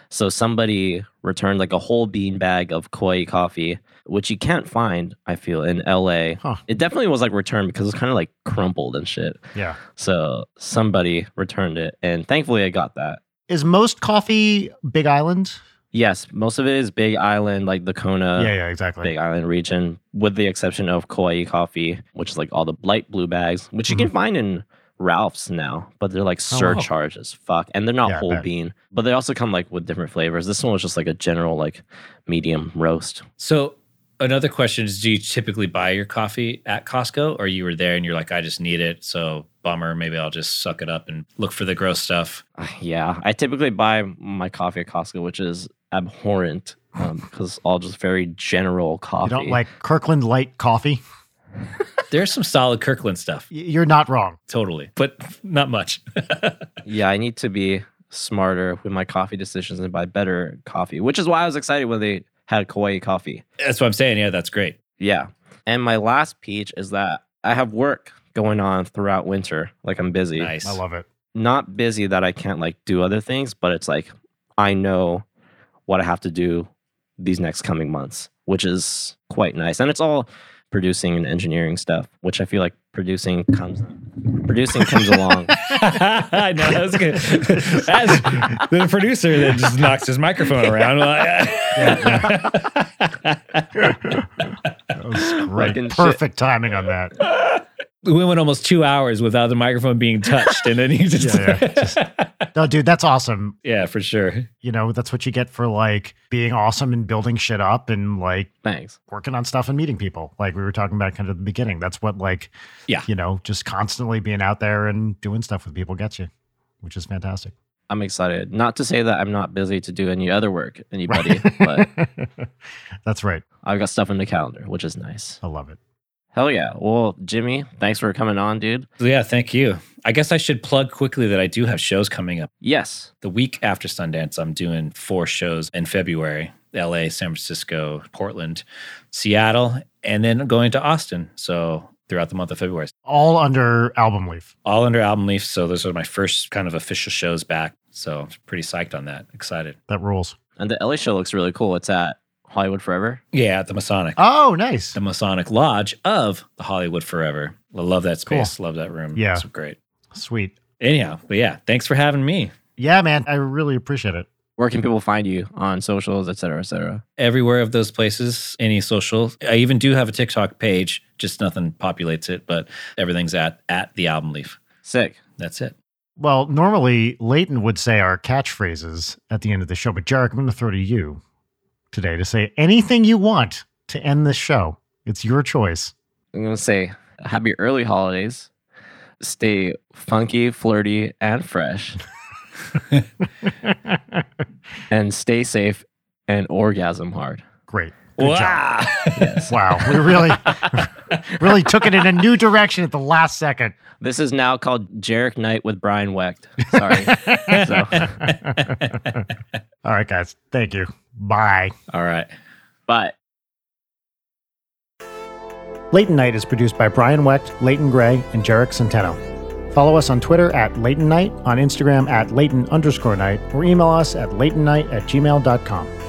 So somebody returned like a whole bean bag of Kauai coffee, which you can't find, I feel, in LA. Huh. It definitely was like returned because it's kind of like crumpled and shit. Yeah. So somebody returned it. And thankfully I got that. Is most coffee Big Island? Yes, most of it is Big Island, like the Kona. yeah, yeah, exactly. Big Island region, with the exception of Kauai coffee, which is like all the light blue bags, which you can find in Ralph's now, but they're like Mm-hmm. Oh, wow. as fuck, and they're not Yeah, whole bet. bean, but they also come like with different flavors. This one was just like a general like medium roast. So another question is: Do you typically buy your coffee at Costco, or you were there and you're like, I just need it, so bummer. Maybe I'll just suck it up and look for the gross stuff. Uh, Yeah, I typically buy my coffee at Costco, which is abhorrent because all just very general You coffee. don't like Kirkland Light coffee? There's some solid Kirkland stuff, Y- You're not wrong. totally, but not much. Yeah, I need to be smarter with my coffee decisions and buy better coffee, which is why I was excited when they had Kauai coffee. That's what I'm saying. Yeah, that's great. Yeah. And my last peach is that I have work going on throughout winter. Like I'm busy. Nice. I love it. Not busy that I can't like do other things, but it's like I know what I have to do these next coming months, which is quite nice. And it's all producing and engineering stuff, which I feel like producing comes producing comes along. I know that was good. As the producer that just knocks his microphone around. Well, That was great. Fucking shit. Perfect timing on that. We went almost two hours without the microphone being touched, and then he just Yeah, yeah, just- No, dude, that's awesome. yeah, for sure. You know, that's what you get for like being awesome and building shit up and like Thanks. working on stuff and meeting people. Like we were talking about kind of at the beginning. That's what like Yeah. you know, just constantly being out there and doing stuff with people gets you, which is fantastic. I'm excited. Not to say that I'm not busy to do any other work, anybody, but That's right. I've got stuff in the calendar, which is nice. I love it. Hell yeah. Well, Jimmy, thanks for coming on, dude. Yeah, thank you. I guess I should plug quickly that I do have shows coming up. Yes. The week after Sundance, I'm doing four shows in February LA, San Francisco, Portland, Seattle, and then going to Austin. So throughout the month of February, All under album leaf. all under Album Leaf. So those are my first kind of official shows back. So I'm pretty psyched on that. Excited. That rules. And the LA show looks really cool. It's at Hollywood Forever. Yeah, at the Masonic. Oh, nice. the Masonic Lodge of the Hollywood Forever. I love that space. Love that room. Yeah. It's great. Sweet. Anyhow, but yeah, thanks for having me. Yeah, man. I really appreciate it. Where can people find you on socials, et cetera, et cetera? Everywhere of those places, any social. I even do have a TikTok page, just nothing populates it, but everything's at at the album leaf. Sick. That's it. Well, normally Leighton would say our catchphrases at the end of the show, but Jarek, I'm going to throw to you today to say anything you want to end this show. It's your choice. I'm going to say happy early holidays. Stay funky, flirty, and fresh. and stay safe and orgasm hard. Great. Good job. Wow. Yes. Wow. We really, really took it in a new direction at the last second. This is now called Jarek Night with Brian Wecht. Sorry. so, All right, guys. Thank you. Bye. All right. Bye. Leighton Night is produced by Brian Wecht, Leighton Gray, and Jarek Centeno. Follow us on Twitter at Leighton Night, on Instagram at Leighton underscore night, or email us at leightonnight at gmail.com.